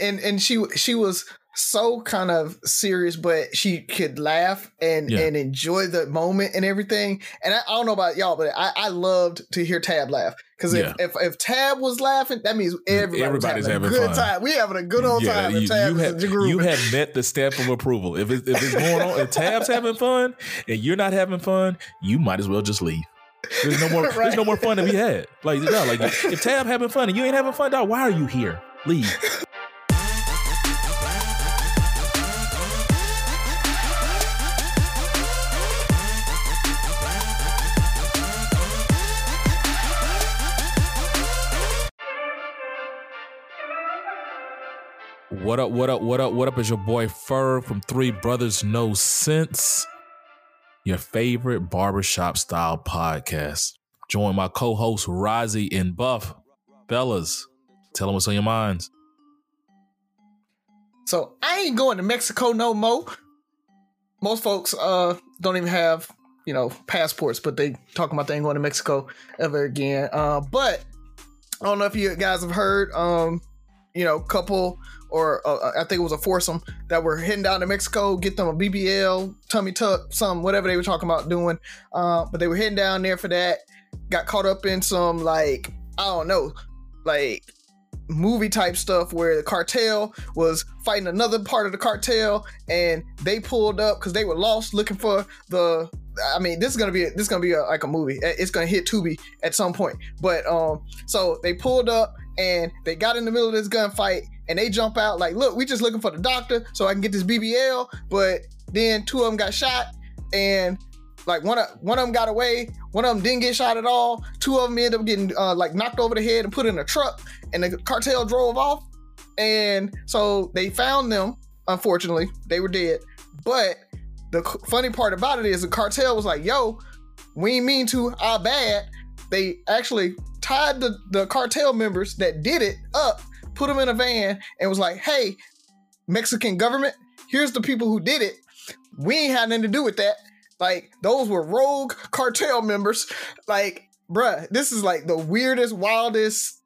and and she she was so kind of serious, but she could laugh and Yeah. and enjoy the moment and everything. And I, I don't know about y'all, but I, I loved to hear Tab laugh because if, Yeah. if if Tab was laughing, that means everybody Everybody's having, having a good fun. time. We having a good old time. you, Tab you have, in the group. you have met the stamp of approval. If, it, if it's going on, if Tab's having fun and you're not having fun, you might as well just leave. There's no more. Right. There's no more fun to be had. Like, no, like if Tab having fun and you ain't having fun, dog, why are you here? Leave. What up? What up? What up? What up? Is your boy Fur from Three Brothers No Sense, your favorite barbershop style podcast. Join my co-host Rozzy and Buff, fellas. Tell them what's on your minds. So I ain't going to Mexico no more. Most folks uh don't even have you know passports, but they talking about they ain't going to Mexico ever again. Uh, but I don't know if you guys have heard. Um, you know, couple or uh, I think it was a foursome that were heading down to Mexico, get them a BBL, tummy tuck, some whatever they were talking about doing. Uh, but they were heading down there for that. Got caught up in some like I don't know, like movie type stuff where the cartel was fighting another part of the cartel and they pulled up because they were lost looking for the I mean this is gonna be this is gonna be a, like a movie it's gonna hit Tubi at some point but um so they pulled up and they got in the middle of this gunfight and they jump out like look we just looking for the doctor so I can get this BBL but then two of them got shot and like one of one of them got away. One of them didn't get shot at all. Two of them ended up getting uh, like knocked over the head and put in a truck and the cartel drove off. And so they found them unfortunately. They were dead. But the funny part about it is the cartel was like yo we ain't mean to. Our bad. They actually tied the, the cartel members that did it up put them in a van and was like hey mexican government here's the people who did it we ain't had nothing to do with that like those were rogue cartel members like bruh this is like the weirdest wildest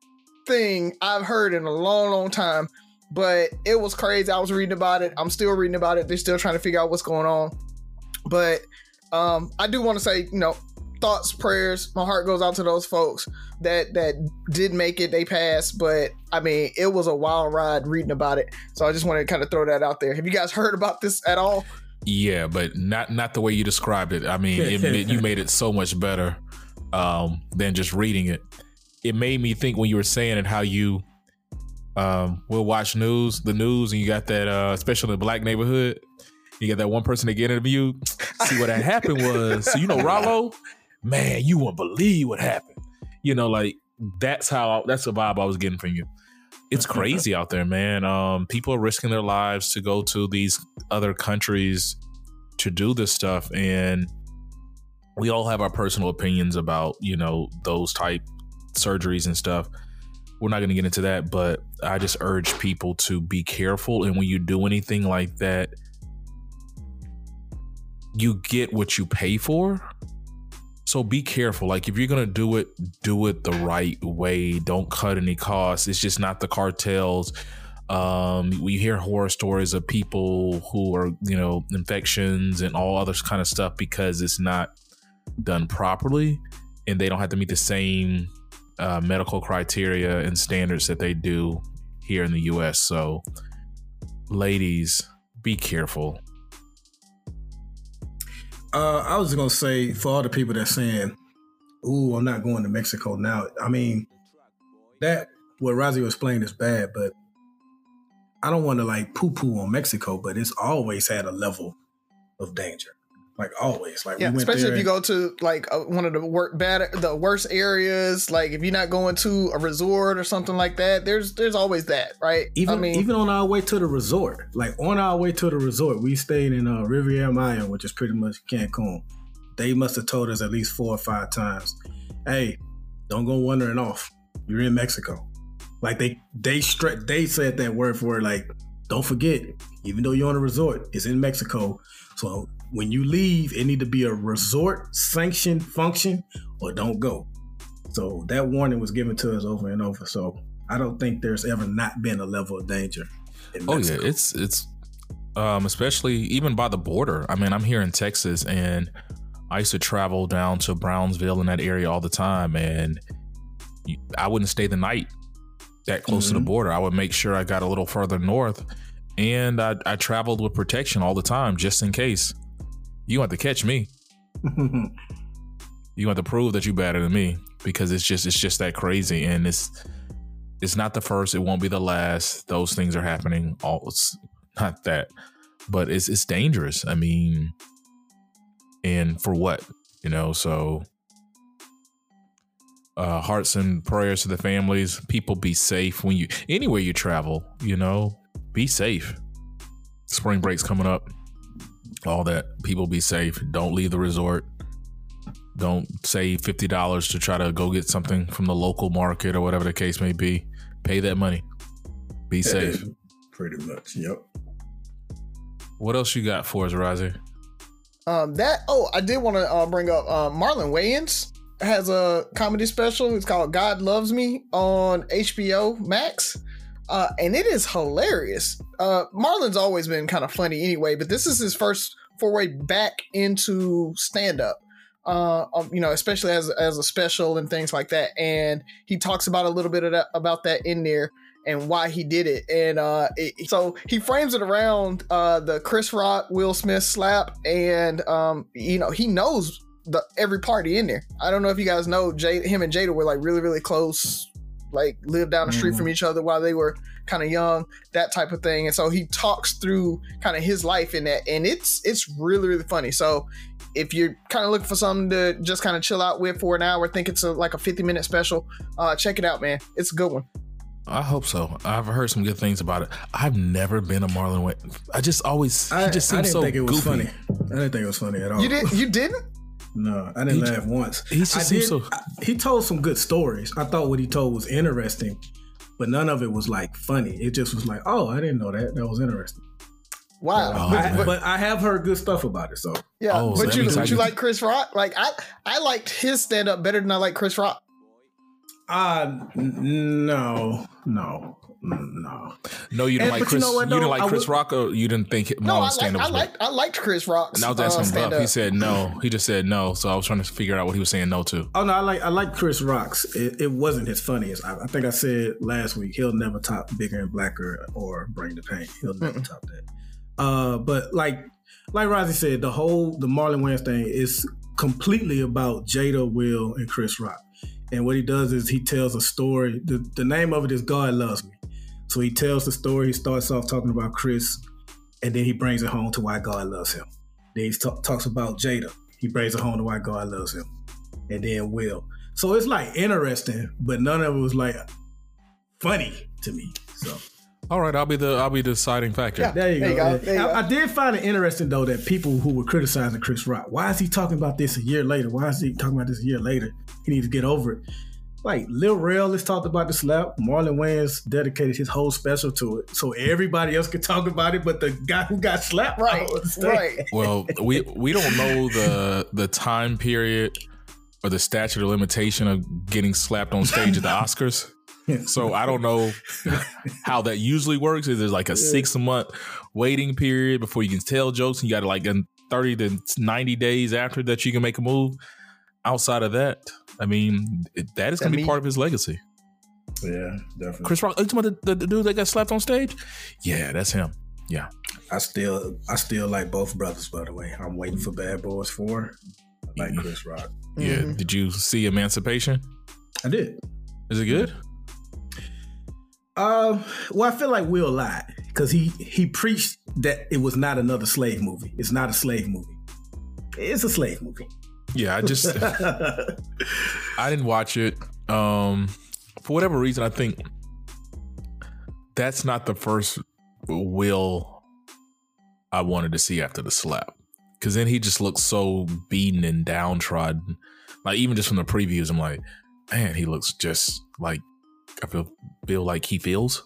thing I've heard in a long, long time. But it was crazy. I was reading about it. I'm still reading about it. They're still trying to figure out what's going on. But um, I do want to say, you know, thoughts, prayers. My heart goes out to those folks that that did make it. They passed, but I mean, it was a wild ride reading about it. So I just wanted to kind of throw that out there. Have you guys heard about this at all? Yeah, but not not the way you described it. I mean, it, ma- you made it so much better um, than just reading it. It made me think when you were saying it how you um, will watch news, the news, and you got that, uh, especially in the black neighborhood, you get that one person that get interviewed. See what that happened was, so you know, Rollo, man, you won't believe what happened. You know, like that's how that's the vibe I was getting from you. It's crazy out there, man. Um, people are risking their lives to go to these other countries to do this stuff, and we all have our personal opinions about you know those type surgeries and stuff. We're not going to get into that, but I just urge people to be careful. And when you do anything like that, you get what you pay for. So be careful. Like if you're gonna do it, do it the right way. Don't cut any costs. It's just not the cartels. Um, we hear horror stories of people who are, you know, infections and all other kind of stuff because it's not done properly, and they don't have to meet the same uh, medical criteria and standards that they do here in the U.S. So, ladies, be careful. Uh, I was gonna say for all the people that's saying, "Ooh, I'm not going to Mexico now." I mean, that what Rozzy was playing is bad, but I don't want to like poo-poo on Mexico, but it's always had a level of danger, like always. Like Yeah, we went especially if you go to like uh, one of the work bad, the worst areas. Like if you're not going to a resort or something like that, there's there's always that, right? Even I mean, even on our way to the resort, like on our way to the resort, we stayed in uh, Riviera Maya, which is pretty much Cancun. They must have told us at least four or five times, "Hey, don't go wandering off. You're in Mexico." Like they they stre- they said that word for word. Like, don't forget, even though you're on a resort, it's in Mexico. So when you leave, it need to be a resort sanctioned function, or don't go. So that warning was given to us over and over. So I don't think there's ever not been a level of danger. oh yeah, it's it's um, especially even by the border. I mean, I'm here in Texas, and I used to travel down to Brownsville in that area all the time, and I wouldn't stay the night that close mm-hmm. to the mm-hmm. border. I would make sure I got a little further north, and I, I traveled with protection all the time just in case. You want to catch me. you want to prove that you're better than me because it's just it's just that crazy, and it's it's not the first. It won't be the last. Those things are happening. All it's not that, but it's it's dangerous. I mean, and for what you know? So uh, hearts and prayers to the families. People be safe when you anywhere you travel. You know, be safe. Spring break's coming up. All that. People be safe. Don't leave the resort. Don't save fifty dollars to try to go get something from the local market or whatever the case may be. Pay that money. Be safe. Pretty much. Yep. What else you got for us, Rozzy? Um, that oh, I did want to uh, bring up uh, Marlon Wayans has a comedy special. It's called God Loves Me on HBO Max. Uh, and it is hilarious. Uh, Marlon's always been kind of funny anyway, but this is his first foray back into stand up. Uh, um, you know, especially as as a special and things like that. And he talks about a little bit of that about that in there and why he did it. And uh, it, so he frames it around uh, the Chris Rock Will Smith slap, and um, you know he knows the every party in there. I don't know if you guys know, Jay, him and Jada were like really, really close, like lived down the street mm-hmm. from each other while they were kind of young, that type of thing. And so he talks through kind of his life in that, and it's it's really, really funny. So if you're kind of looking for something to just kind of chill out with for an hour, think it's a, like a 50 minute special, uh, check it out, man. It's a good one. I hope so. I've heard some good things about it. I've never been a Marlon Wayans. I just always he just seems so think it was goofy. funny. I didn't think it was funny at all. You didn't? You didn't? No, I didn't he, laugh once. He just I did, so... I, he told some good stories. I thought what he told was interesting, but none of it was like funny. It just was like, oh, I didn't know that. That was interesting. Wow, oh, but, but, but, I have heard good stuff about it. So yeah, oh, but so you, but you like Chris Rock? Like I, I liked his stand up better than I like Chris Rock. Uh no, no. No, no, you didn't and, like Chris. You, know what, you didn't like Chris Rock, or you didn't think no, I, like, I liked, I liked Chris Rock. And I was asking uh, Buff. He said no. He just said no. So I was trying to figure out what he was saying no to. Oh no, I like I like Chris Rock's. It, it wasn't his funniest. I, I, think I said last week he'll never top Bigger and Blacker or Bring the Pain. He'll never top that. Uh, but like like Rozzy said, the whole the Marlon Wayans thing is completely about Jada, Will, and Chris Rock. And what he does is he tells a story. The, the name of it is God Loves Me. So he tells the story. He starts off talking about Chris, and then he brings it home to why God loves him. Then he t- talks about Jada. He brings it home to why God loves him, and then Will. So it's like interesting, but none of it was like funny to me. So. All right, I'll be the I'll be the deciding factor. Yeah, there you there go. You go. You I, I, did find it interesting though that people who were criticizing Chris Rock, why is he talking about this a year later? Why is he talking about this a year later? He needs to get over it. Like Lil Rel has talked about the slap. Marlon Wayans dedicated his whole special to it, so everybody else could talk about it, but the guy who got slapped, right? Right. Well, we we don't know the the time period or the statute of limitation of getting slapped on stage at the Oscars. so I don't know how that usually works. Is there's like a six month waiting period before you can tell jokes, and you got to like in thirty to ninety days after that you can make a move. Outside of that, I mean, it, that is going to be part of his legacy. Yeah, definitely. Chris Rock, you talking about the, the, the dude that got slapped on stage? Yeah, that's him. Yeah. I still, I still like both brothers. By the way, I'm waiting for Bad Boys Four. I like Chris Rock. Yeah. Mm-hmm. Did you see Emancipation? I did. Is it good? Um. Well, I feel like Will lied because he he preached that it was not another slave movie. It's not a slave movie. It's a slave movie. Yeah, I just I didn't watch it. Um for whatever reason, I think that's not the first Will I wanted to see after the slap. Cause then he just looks so beaten and downtrodden. Like even just from the previews, I'm like, man, he looks just like I feel feel like he feels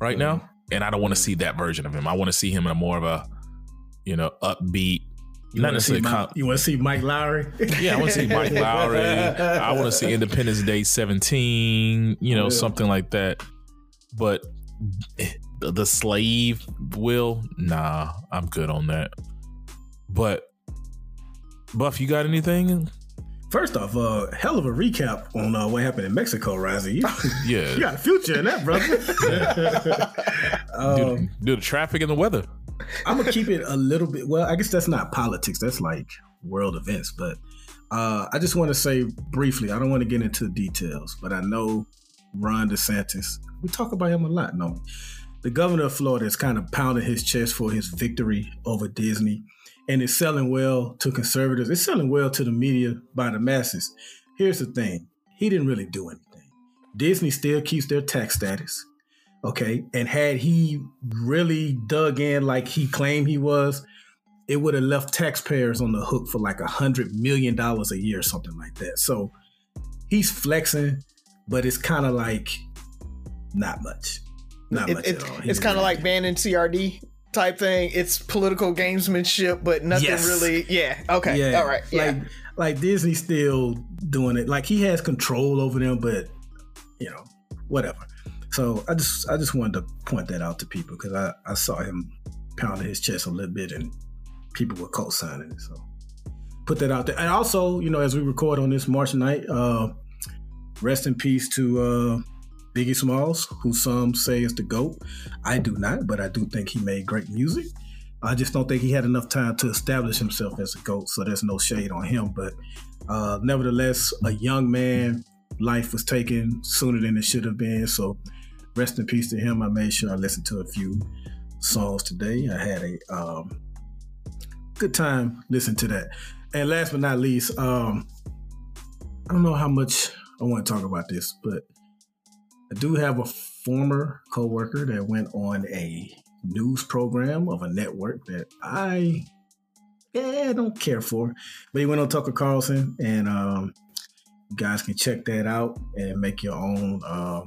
right mm-hmm. now. And I don't want to see that version of him. I want to see him in a more of a, you know, upbeat, you not necessarily. Mike, you want to see Mike Lowrey? yeah, I want to see Mike Lowrey. I want to see Independence Day 17. You know, yeah. something like that. But the slave will. Nah, I'm good on that. But Buff, you got anything? First off, uh, hell of a recap on uh, what happened in Mexico, Rising. You, Yeah, you got a future in that, brother. do, um, do the traffic and the weather. I'm gonna keep it a little bit. Well, I guess that's not politics. That's like world events. But uh, I just want to say briefly. I don't want to get into details, but I know Ron DeSantis. We talk about him a lot. No, the governor of Florida is kind of pounding his chest for his victory over Disney, and it's selling well to conservatives. It's selling well to the media by the masses. Here's the thing: he didn't really do anything. Disney still keeps their tax status. Okay. And had he really dug in like he claimed he was, it would have left taxpayers on the hook for like a hundred million dollars a year or something like that. So he's flexing, but it's kind of like not much. Not It- much it- at all. He it's kind of like banning CRT type thing. It's political gamesmanship, but nothing Yes. really. Yeah. Okay. Yeah, All right. Yeah. Like like Disney's still doing it. Like he has control over them, but you know, whatever. So I just I just wanted to point that out to people because I, I saw him pounding his chest a little bit and people were co-signing it. So put that out there. And also, you know, as we record on this March night, uh rest in peace to uh Biggie Smalls, who some say is the GOAT. I do not, but I do think he made great music. I just don't think he had enough time to establish himself as a GOAT, so there's no shade on him. But uh, nevertheless, a young man, life was taken sooner than it should have been. So rest in peace to him. I made sure I listened to a few songs today. I had a um, good time listening to that. And last but not least, um, I don't know how much I want to talk about this, but I do have a former coworker that went on a news program of a network that I eh, don't care for. But he went on Tucker Carlson, and um, you guys can check that out and make your own, uh,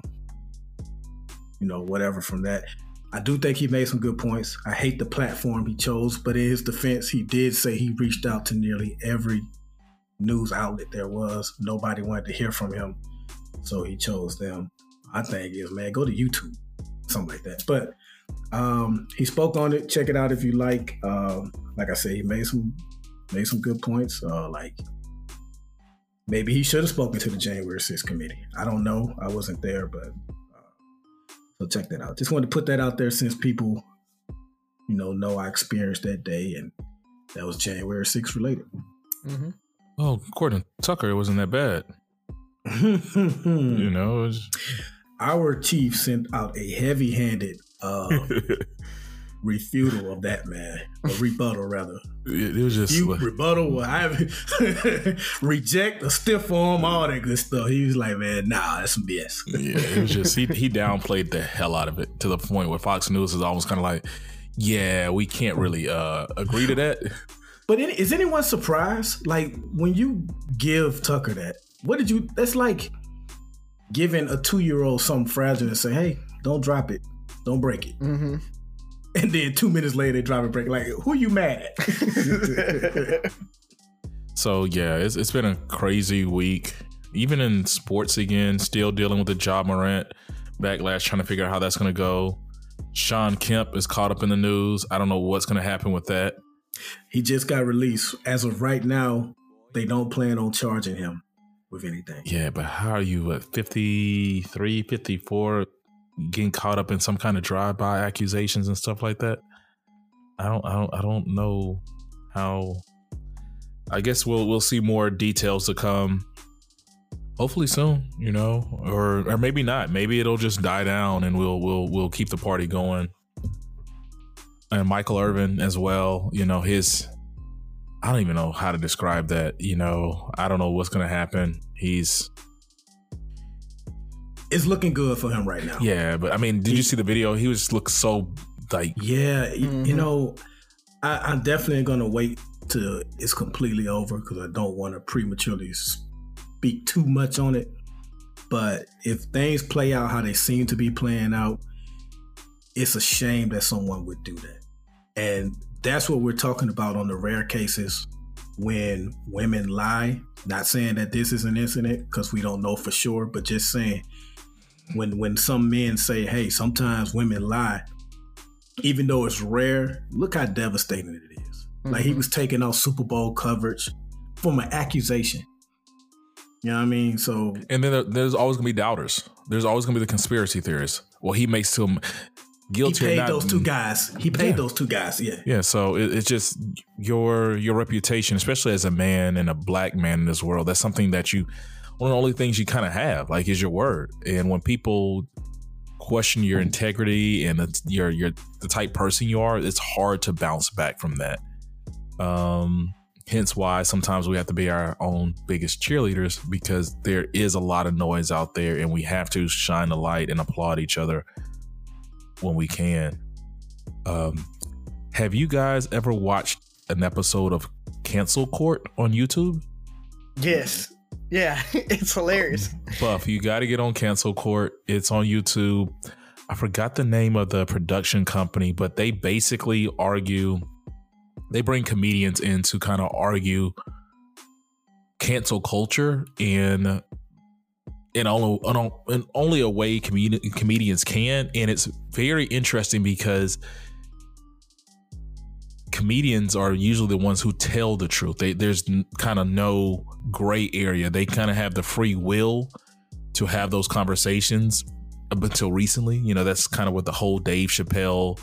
you know, whatever from that. I do think he made some good points. I hate the platform he chose, but in his defense, he did say he reached out to nearly every news outlet there was. Nobody wanted to hear from him, so he chose them. I think is man, go to YouTube, something like that. But um, he spoke on it. Check it out if you like. Um, like I said, he made some made some good points. Uh, like maybe he should have spoken to the January 6th committee. I don't know. I wasn't there, but so check that out. Just wanted to put that out there since people, you know, know I experienced that day and that was January 6th related. hmm Oh, according to Tucker, it wasn't that bad. You know, it was- Our chief sent out a heavy-handed uh, refutal of that man, a rebuttal rather. it, it was just You rebuttal, I reject, a stiff arm, all that good stuff. He was like, man, nah, that's some BS. yeah, it was just he he downplayed the hell out of it to the point where Fox News is almost kind of like, yeah, we can't really uh agree to that. But any- is anyone surprised? Like when you give Tucker that, what did you? That's like giving a two-year-old something fragile and say, "Hey, don't drop it, don't break it," hmm and then two minutes later they drop it, break. Like who you mad at? So yeah, it's it's been a crazy week. Even in sports again, still dealing with the Ja Morant backlash, trying to figure out how that's going to go. Shawn Kemp is caught up in the news. I don't know what's going to happen with that. he just got released. As of right now, they don't plan on charging him with anything. Yeah, but how are you at 53, 54 getting caught up in some kind of drive-by accusations and stuff like that? I don't I don't I don't know how I guess we'll we'll see more details to come. Hopefully soon, you know, or or maybe not. Maybe it'll just die down and we'll we'll we'll keep the party going. And Michael Irvin as well, you know, his I don't even know how to describe that. You know, I don't know what's gonna happen. He's It's looking good for him right now. yeah, but I mean, did you see the video? He was look so like Yeah, y- you mm-hmm. know, I, I'm definitely gonna wait till it's completely over because I don't want to prematurely speak too much on it. But if things play out how they seem to be playing out, it's a shame that someone would do that. And that's what we're talking about on the rare cases when women lie. Not saying that this is an incident because we don't know for sure, but just saying when when some men say, "Hey, sometimes women lie," even though it's rare, look how devastating it is. Mm-hmm. Like he mm-hmm. was taking out Super Bowl coverage from an accusation. You know what I mean? So and then there's always gonna be doubters. There's always gonna be the conspiracy theorists. Well, he makes him guilty. He paid not, those two guys. He paid yeah. those two guys. Yeah. Yeah. So it, it's just your your reputation, especially as a man and a black man in this world. That's something that you one of the only things you kind of have, like, is your word. And when people question your integrity and the, your your the type person you are, it's hard to bounce back from that. Um, hence why sometimes we have to be our own biggest cheerleaders because there is a lot of noise out there, and we have to shine the light and applaud each other when we can. Um, have you guys ever watched an episode of Cancel Court on YouTube? Yes. Yeah, it's hilarious. Buff, you got to get on Cancel Court. It's on YouTube. I forgot the name of the production company, but they basically argue, they bring comedians in to kind of argue cancel culture in in in only a way comedians can, and it's very interesting because comedians are usually the ones who tell the truth. They, there's kind of no gray area. They kind of have the free will to have those conversations up until recently. You know, that's kind of what the whole Dave Chappelle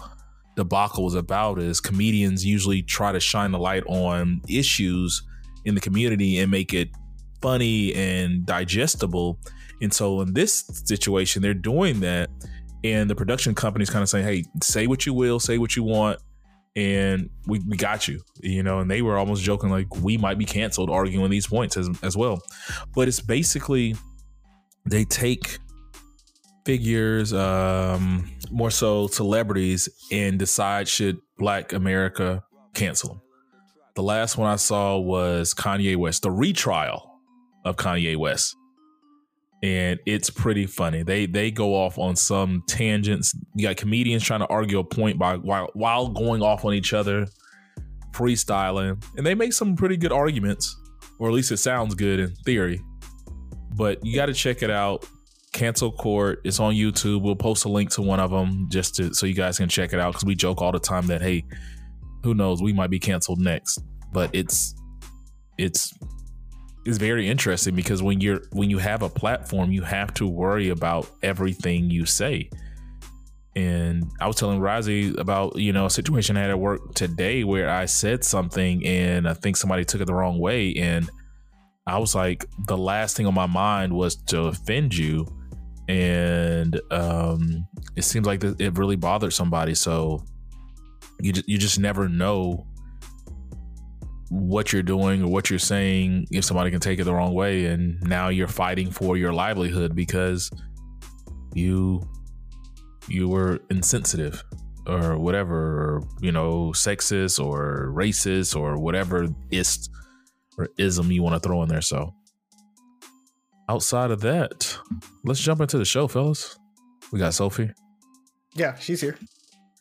debacle was about is comedians usually try to shine the light on issues in the community and make it funny and digestible. And so in this situation, they're doing that. And the production company's kind of saying, hey, say what you will, say what you want and we, we got you, you know, and they were almost joking like we might be canceled arguing these points as, as well. But it's basically they take figures, um, more so celebrities, and decide should Black America cancel them. The last one I saw was Kanye West, the retrial of Kanye West and it's pretty funny. They they go off on some tangents. You got comedians trying to argue a point by while while going off on each other, freestyling, and they make some pretty good arguments, or at least it sounds good in theory. But you got to check it out. Cancel Court. It's on YouTube. We'll post a link to one of them just to so you guys can check it out because we joke all the time that hey, who knows, we might be canceled next. But it's it's is very interesting because when you're when you have a platform, you have to worry about everything you say. And I was telling Razi about, you know, a situation I had at work today where I said something and I think somebody took it the wrong way. And I was like, the last thing on my mind was to offend you. And um, it seems like it really bothered somebody. So you you just never know what you're doing or what you're saying if somebody can take it the wrong way and now you're fighting for your livelihood because you you were insensitive or whatever or you know sexist or racist or whatever ist or ism you want to throw in there. So outside of that let's jump into the show fellas. We got sophie. Yeah she's here.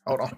Hold on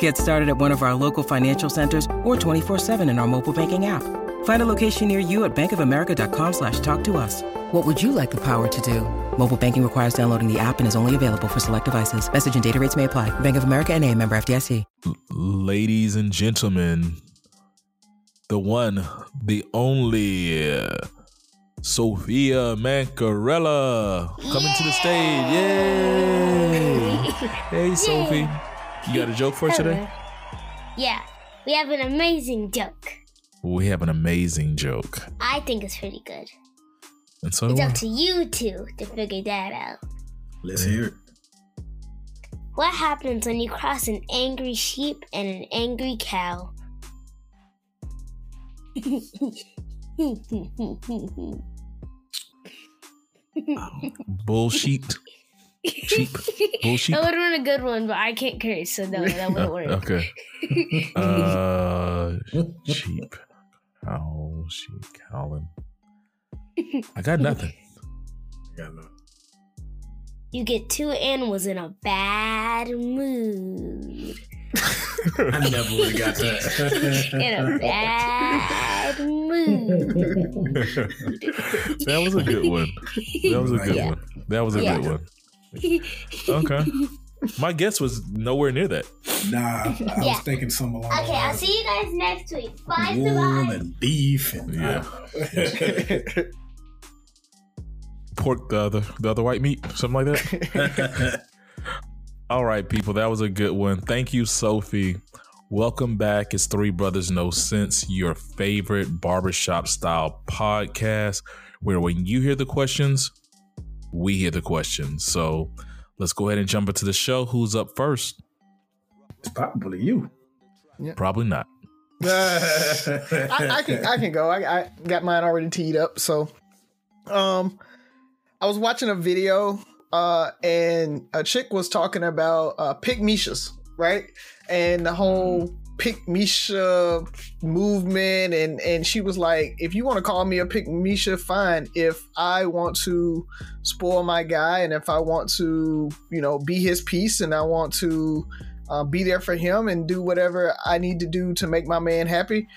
Get started at one of our local financial centers or 24-7 in our mobile banking app. Find a location near you at bankofamerica.com slash talk to us. What would you like the power to do? Mobile banking requires downloading the app and is only available for select devices. Message and data rates may apply. Bank of America and a member FDIC. Ladies and gentlemen, the one, the only Sophia Mancarella coming to the stage. Yay! hey, Sophie. You got a joke for us today? Yeah, we have an amazing joke. We have an amazing joke. I think it's pretty good. And so it's up to you two to figure that out. Let's hear it. What happens when you cross an angry sheep and an angry cow? Bullshit. Cheap. Bullshit. That would have been a good one, but I can't curse, so no, that wouldn't work. Okay. Uh, cheap. Cow, she Colin. I got nothing. Yeah, no. You get two animals in a bad mood. I never would have got that. In a bad mood. that was a good one. That was a good Yeah. one. That was a Yeah. good one. Okay. My guess was nowhere near that. Nah, I Yeah. was thinking something along the Okay, I'll see you guys next week. Bye, of wool bye. and beef and Yeah. yeah. Uh, Pork, uh, the other, the other white meat, something like that. All right, people, that was a good one. Thank you, Sophie. Welcome back. It's Three Brothers No Sense, your favorite barbershop style podcast, where when you hear the questions, we hear the questions. So let's go ahead and jump into the show. Who's up first? it's probably you. Probably not. I, I can I can go. I, I got mine already teed up. So, um, I was watching a video, uh, and a chick was talking about uh, pick Mishas, right? And the whole pick Misha movement, and and she was like, if you want to call me a pick Misha, fine. If I want to spoil my guy, and if I want to, you know, be his piece, and I want to uh, be there for him and do whatever I need to do to make my man happy.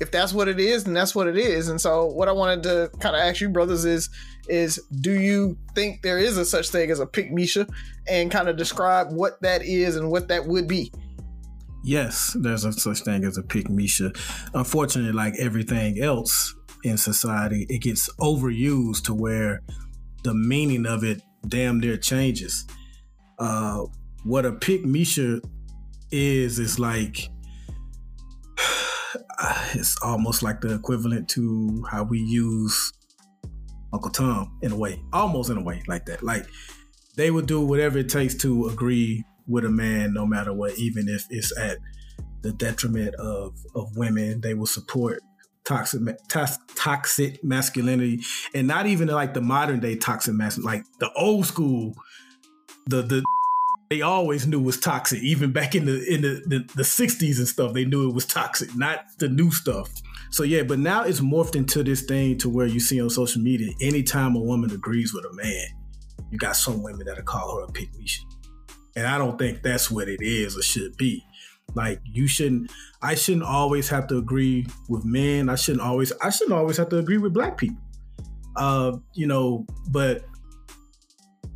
If that's what it is, then that's what it is. And so, what I wanted to kind of ask you, brothers, is is do you think there is a such thing as a pick Misha, and kind of describe what that is and what that would be? Yes, there's a such thing as a pick Misha. Unfortunately, like everything else in society, it gets overused to where the meaning of it damn near changes. Uh, what a pick Misha is is like it's almost like the equivalent to how we use Uncle Tom in a way, almost in a way like that. Like they would do whatever it takes to agree with a man, no matter what, even if it's at the detriment of of women. They will support toxic tos- toxic masculinity, and not even like the modern day toxic masculinity, like the old school, the the they always knew was toxic. Even back in the in the, the, the 60s and stuff, they knew it was toxic, not the new stuff. So yeah, but now it's morphed into this thing to where you see on social media, anytime a woman agrees with a man, you got some women that'll call her a shit. And I don't think that's what it is or should be. Like you shouldn't I shouldn't always have to agree with men. I shouldn't always I shouldn't always have to agree with black people. Uh, you know, but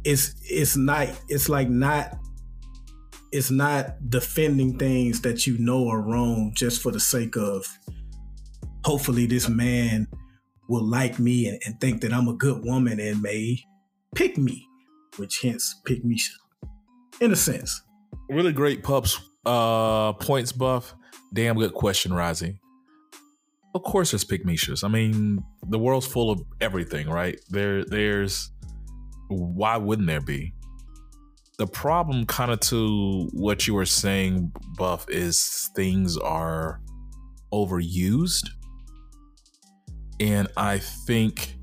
it's it's not it's like not it's not defending things that you know are wrong just for the sake of hopefully this man will like me and, and think that I'm a good woman and may pick me, which hence pick me in a sense. Really great pups uh points buff. Damn good question, Rising. Of course there's pygmishas. I mean, the world's full of everything, right? There there's why wouldn't there be? The problem kind of to what you were saying, Buff, is things are overused. And I think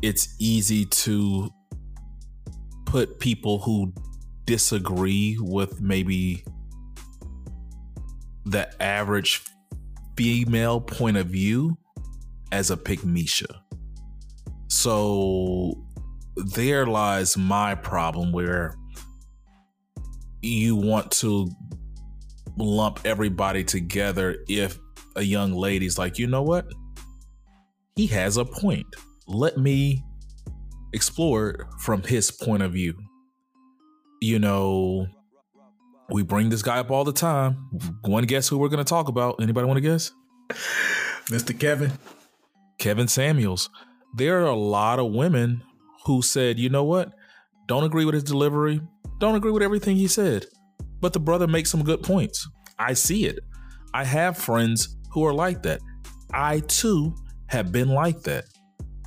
it's easy to put people who disagree with maybe the average female point of view as a pygmisha. So there lies my problem where you want to lump everybody together if a young lady's like, you know what? He has a point. Let me explore from his point of view. You know, we bring this guy up all the time. Want to guess who we're going to talk about? Anybody want to guess? Mr. Kevin. Kevin Samuels. There are a lot of women who said, you know what? Don't agree with his delivery. Don't agree with everything he said. But the brother makes some good points. I see it. I have friends who are like that. I too have been like that.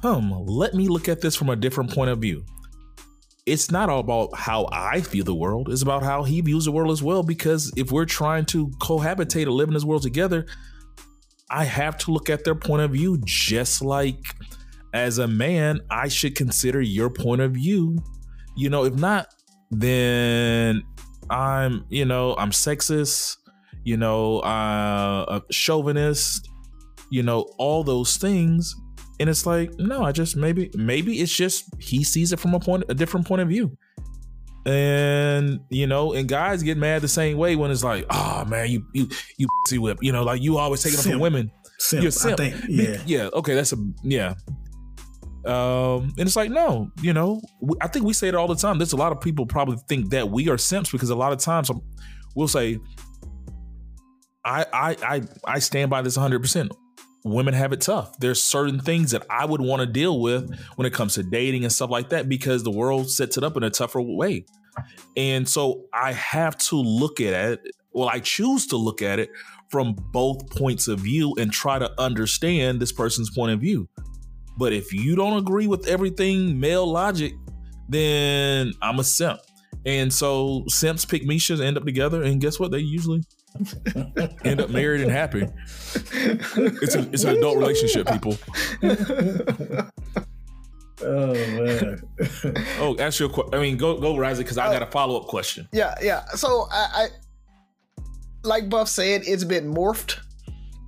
Hmm, let me look at this from a different point of view. It's not all about how I view the world, it's about how he views the world as well. Because if we're trying to cohabitate or live in this world together, I have to look at their point of view just like as a man, I should consider your point of view. You know, if not, then I'm, you know, I'm sexist, you know, uh, a chauvinist, you know, all those things. And it's like, no, I just maybe, maybe it's just he sees it from a point, a different point of view. And you know, and guys get mad the same way when it's like, oh man, you you you see whip, you know, like you always taking up for women. Simp, You're simp. I think, yeah, yeah. Okay, that's a yeah. Um, and it's like, no, you know, I think we say it all the time. There's a lot of people probably think that we are simps because a lot of times we'll say, I I I I stand by this 100. percent Women have it tough. There's certain things that I would want to deal with when it comes to dating and stuff like that because the world sets it up in a tougher way. And so I have to look at it. Well, I choose to look at it from both points of view and try to understand this person's point of view. But if you don't agree with everything male logic, then I'm a simp. And so simps pick Misha end up together, and guess what? They usually end up married and happy. It's a it's an adult relationship, people. Oh man. oh, ask your question. I mean, go go Rise because I got a oh. follow up question. Yeah, yeah. So I, I, like Buff said, it's been morphed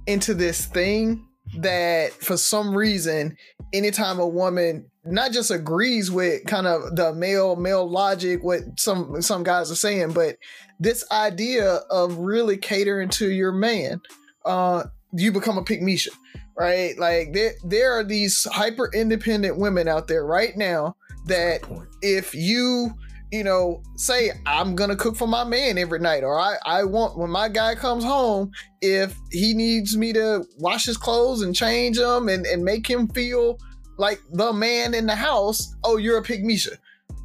into this thing that for some reason, anytime a woman not just agrees with kind of the male male logic, what some some guys are saying, but this idea of really catering to your man, uh, you become a Misha, right? Like there there are these hyper independent women out there right now that if you you know, say I'm gonna cook for my man every night, or I, I want when my guy comes home, if he needs me to wash his clothes and change them and, and make him feel like the man in the house, oh, you're a pygmisha.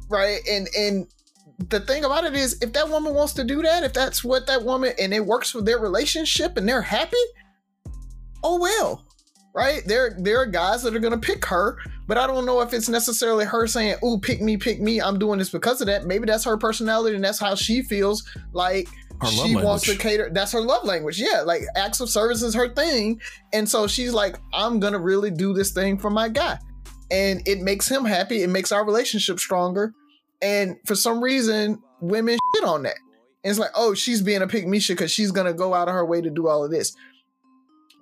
Right. And and the thing about it is if that woman wants to do that, if that's what that woman and it works for their relationship and they're happy, oh well right? There, there are guys that are gonna pick her, but I don't know if it's necessarily her saying, "Ooh, pick me, pick me." I'm doing this because of that. Maybe that's her personality and that's how she feels. Like her she wants to cater. That's her love language. Yeah, like acts of service is her thing, and so she's like, "I'm gonna really do this thing for my guy," and it makes him happy. It makes our relationship stronger. And for some reason, women shit on that. And it's like, oh, she's being a pick Misha because she's gonna go out of her way to do all of this.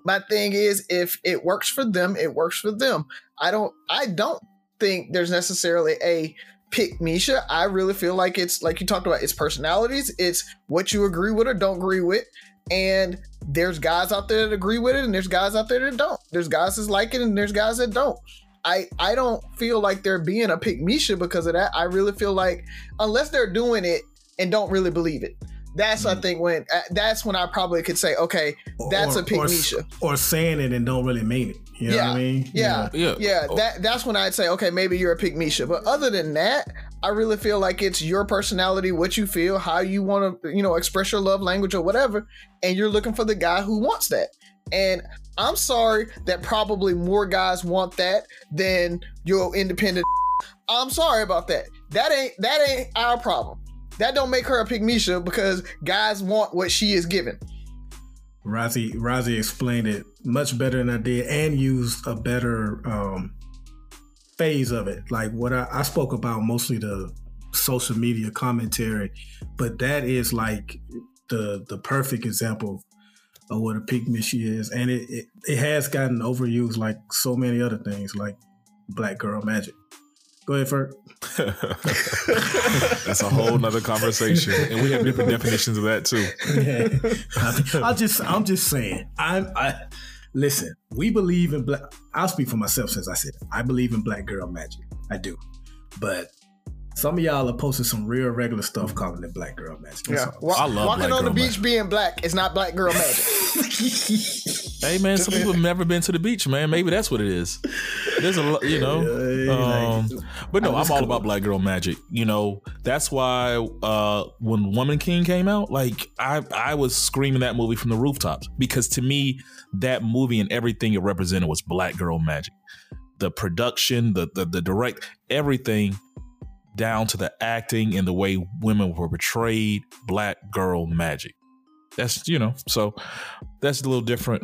My thing is if it works for them it works for them. I don't i don't think there's necessarily a pick misha i really feel like it's like you talked about it's personalities. It's what you agree with or don't agree with. And there's guys out there that agree with it and there's guys out there that don't. There's guys that like it and there's guys that don't I, I don't feel like they're being a pick Misha because of that. I really feel like unless they're doing it and don't really believe it, that's mm. I think when uh, that's when I probably could say, okay, that's or, a pick Misha. Or saying it and don't really mean it. You know yeah, I mean? Yeah, yeah, yeah. Oh. That that's when I'd say, okay, maybe you're a pick Misha. But other than that, I really feel like it's your personality, what you feel, how you want to, you know, express your love language or whatever, and you're looking for the guy who wants that. And I'm sorry that probably more guys want that than your independent. I'm sorry about that. That ain't that ain't our problem. That don't make her a pygmisha because guys want what she is given. Razi Razi explained it much better than I did and used a better um, phase of it. Like what I, I spoke about mostly the social media commentary, but that is like the the perfect example of what a pygmisha is. And it, it, it has gotten overused like so many other things, like black girl magic. Go ahead, Ferg. That's a whole nother conversation, and we have different definitions of that too. Yeah. I just, I'm just saying. I'm, I listen. We believe in black. I'll speak for myself since I said it. I believe in black girl magic. I do, but some of y'all are posting some real regular stuff calling it black girl magic. yeah, I love walking on the beach magic. being black is not black girl magic. hey man, some people have never been to the beach, man. Maybe that's what it is. There's a lot, you know. Um, but no, I'm all about black girl magic. You know, that's why uh, when Woman King came out, like I I was screaming that movie from the rooftops because to me that movie and everything it represented was black girl magic. The production, the the, the direct, everything down to the acting and the way women were portrayed, black girl magic. That's, you know, so that's a little different.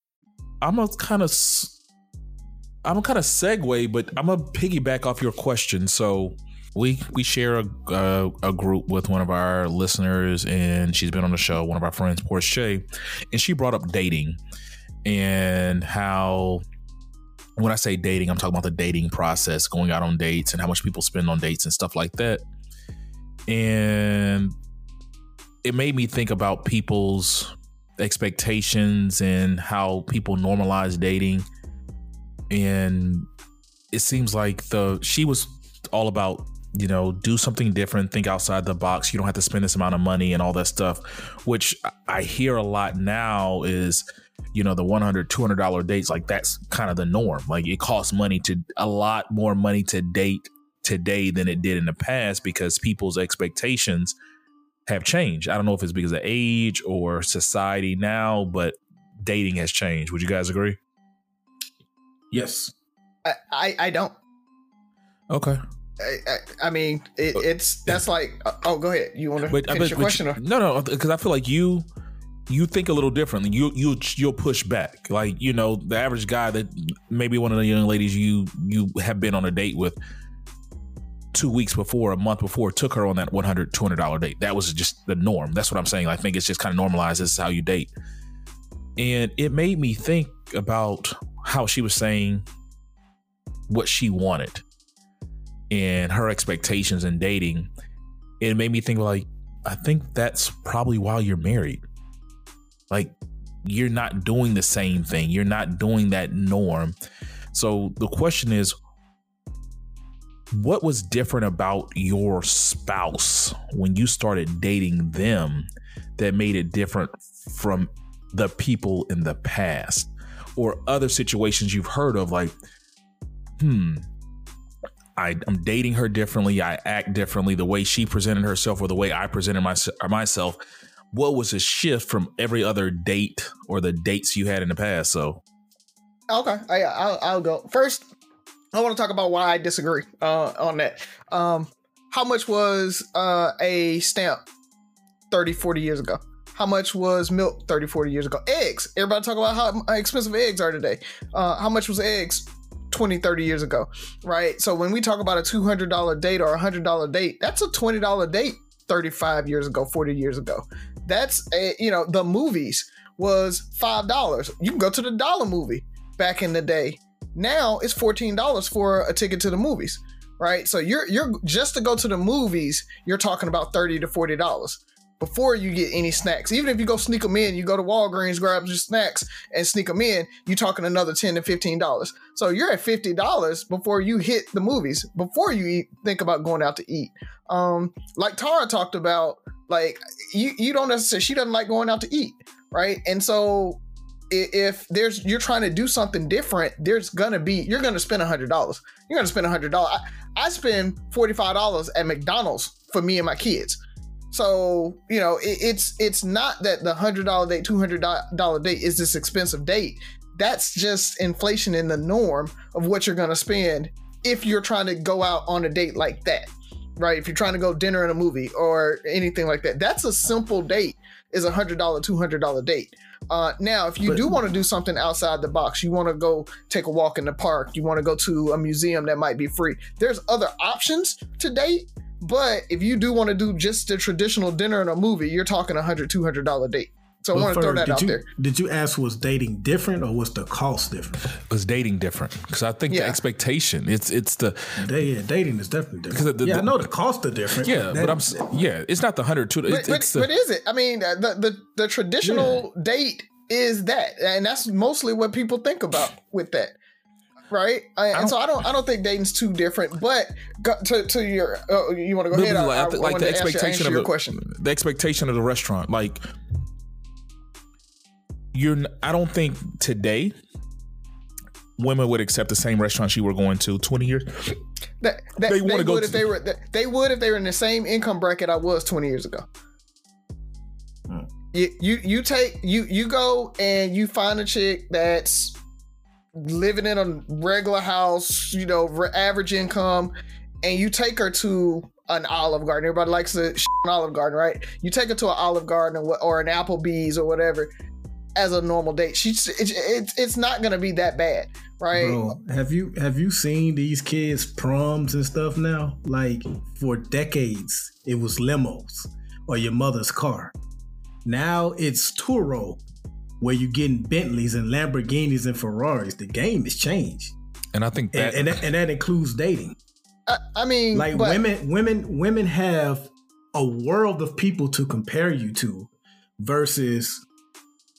I'm a kind of, I'm a kind of segue, but I'm a piggyback off your question. So we we share a, a, a group with one of our listeners, and she's been on the show. One of our friends, Portia, and she brought up dating and how. When I say dating, I'm talking about the dating process, going out on dates, and how much people spend on dates and stuff like that. And it made me think about people's expectations and how people normalize dating. And it seems like the she was all about you know do something different think outside the box. You don't have to spend this amount of money and all that stuff which i hear a lot now is you know the 100 200 dollar dates like that's kind of the norm. Like it costs money to a lot more money to date today than it did in the past because people's expectations have changed. I don't know if it's because of age or society now, but dating has changed. Would you guys agree? Yes. I, I, I don't. Okay. I, I, I mean, it, it's that's like. Uh, oh, go ahead. You want to finish but, your question? You, or? No, no, because I feel like you you think a little differently. You you you'll push back. Like you know, the average guy that maybe one of the young ladies you you have been on a date with two weeks before, a month before, took her on that $100, $200 date. That was just the norm. That's what I'm saying. I think it's just kind of normalized. This is how you date. And it made me think about how she was saying what she wanted and her expectations in dating. It made me think like, I think that's probably why you're married. Like, you're not doing the same thing. You're not doing that norm. So the question is, what was different about your spouse when you started dating them that made it different from the people in the past or other situations you've heard of? Like hmm I, am dating her differently. I act differently. The way she presented herself or the way i presented my, myself what was a shift from every other date or the dates you had in the past? So okay. I, I'll, I'll go. First I want to talk about why I disagree uh, on that. Um, how much was uh, a stamp 30, 40 years ago? How much was milk 30, 40 years ago? Eggs. Everybody talk about how expensive eggs are today. Uh, how much was eggs 20, 30 years ago? Right? So when we talk about a $200 date or a $100 date, that's a $20 date 35 years ago, 40 years ago. That's, a, you know, the movies was $5. You can go to the dollar movie back in the day now it's fourteen dollars for a ticket to the movies, right? So you're you're just to go to the movies, you're talking about thirty to forty dollars before you get any snacks. Even if you go sneak them in, you go to Walgreens, grab your snacks, and sneak them in, you're talking another ten to fifteen dollars. So you're at fifty dollars before you hit the movies, before you eat, think about going out to eat. Um, like Tara talked about, like you you don't necessarily she doesn't like going out to eat, right? And so if there's you're trying to do something different, there's gonna be you're gonna spend a hundred dollars. You're gonna spend a hundred dollars. I, I spend forty five dollars at McDonald's for me and my kids. So you know it, it's it's not that the hundred dollar date, two hundred dollar date is this expensive date. That's just inflation in the norm of what you're gonna spend if you're trying to go out on a date like that, right? If you're trying to go dinner and a movie or anything like that, that's a simple date. Is a hundred dollar, two hundred dollar date uh, now, if you but, do want to do something outside the box, you want to go take a walk in the park, you want to go to a museum that might be free. There's other options to date, but if you do want to do just a traditional dinner and a movie, you're talking a hundred, two hundred dollar date. So I want to throw that out you, there. Did you ask was dating different or was the cost different? Was dating different? Because I think yeah. the expectation it's it's the yeah, dating is definitely different. The, yeah, the, I know the costs are different. Yeah, that, but I'm yeah, it's not the hundred two. But, but, but, is it? I mean, the the, the traditional yeah. date is that, and that's mostly what people think about with that right? and so I don't I don't think dating's too different. But to to your uh, you want to go ahead? Like, I, I, like the expectation of the, question. the expectation of the restaurant. Like you're I don't think today women would accept the same restaurant you were going to 20 years? That, that, They they, wanna would go if to- they were they would if they were in the same income bracket I was 20 years ago. Hmm. You, you you take you you go and you find a chick that's living in a regular house, you know, average income, and you take her to an Olive Garden. Everybody likes to sh- an Olive Garden, right? You take her to an Olive Garden or, or an Applebee's or whatever as a normal date. She's it's it's, it's not gonna be that bad, right? Bro, have you have you seen these kids proms and stuff now? Like for decades, it was limos or your mother's car. Now it's Turo, where you're getting Bentleys and Lamborghinis and Ferraris. The game has changed, And I think that, and, and, that, and that includes dating. I, I mean, Like but- women, women, women have a world of people to compare you to, versus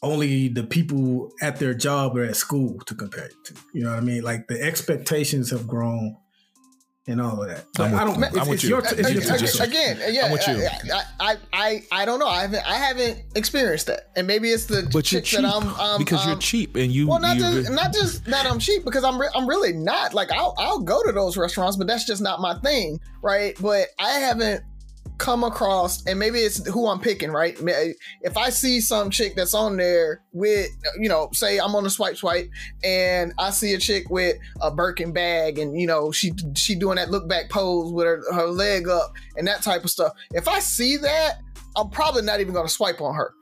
only the people at their job or at school to compare it to. You know what I mean? Like the expectations have grown and all of that. I'm I don't. I'm it's, with it's you. your. It's Again, your again, again, yeah, I'm with you. I, I, I, I don't know. I haven't, I haven't experienced that, and maybe it's the but you're cheap that I'm, um, because you're um, cheap and you. Well, not you just not just that I'm cheap because I'm re- I'm really not. Like I'll I'll go to those restaurants, but that's just not my thing, right? But I haven't come across, and maybe it's who I'm picking, right? If I see some chick that's on there with, you know, say I'm on a swipe swipe, and I see a chick with a Birkin bag, and you know she she doing that look back pose with her her leg up and that type of stuff. If I see that, I'm probably not even gonna swipe on her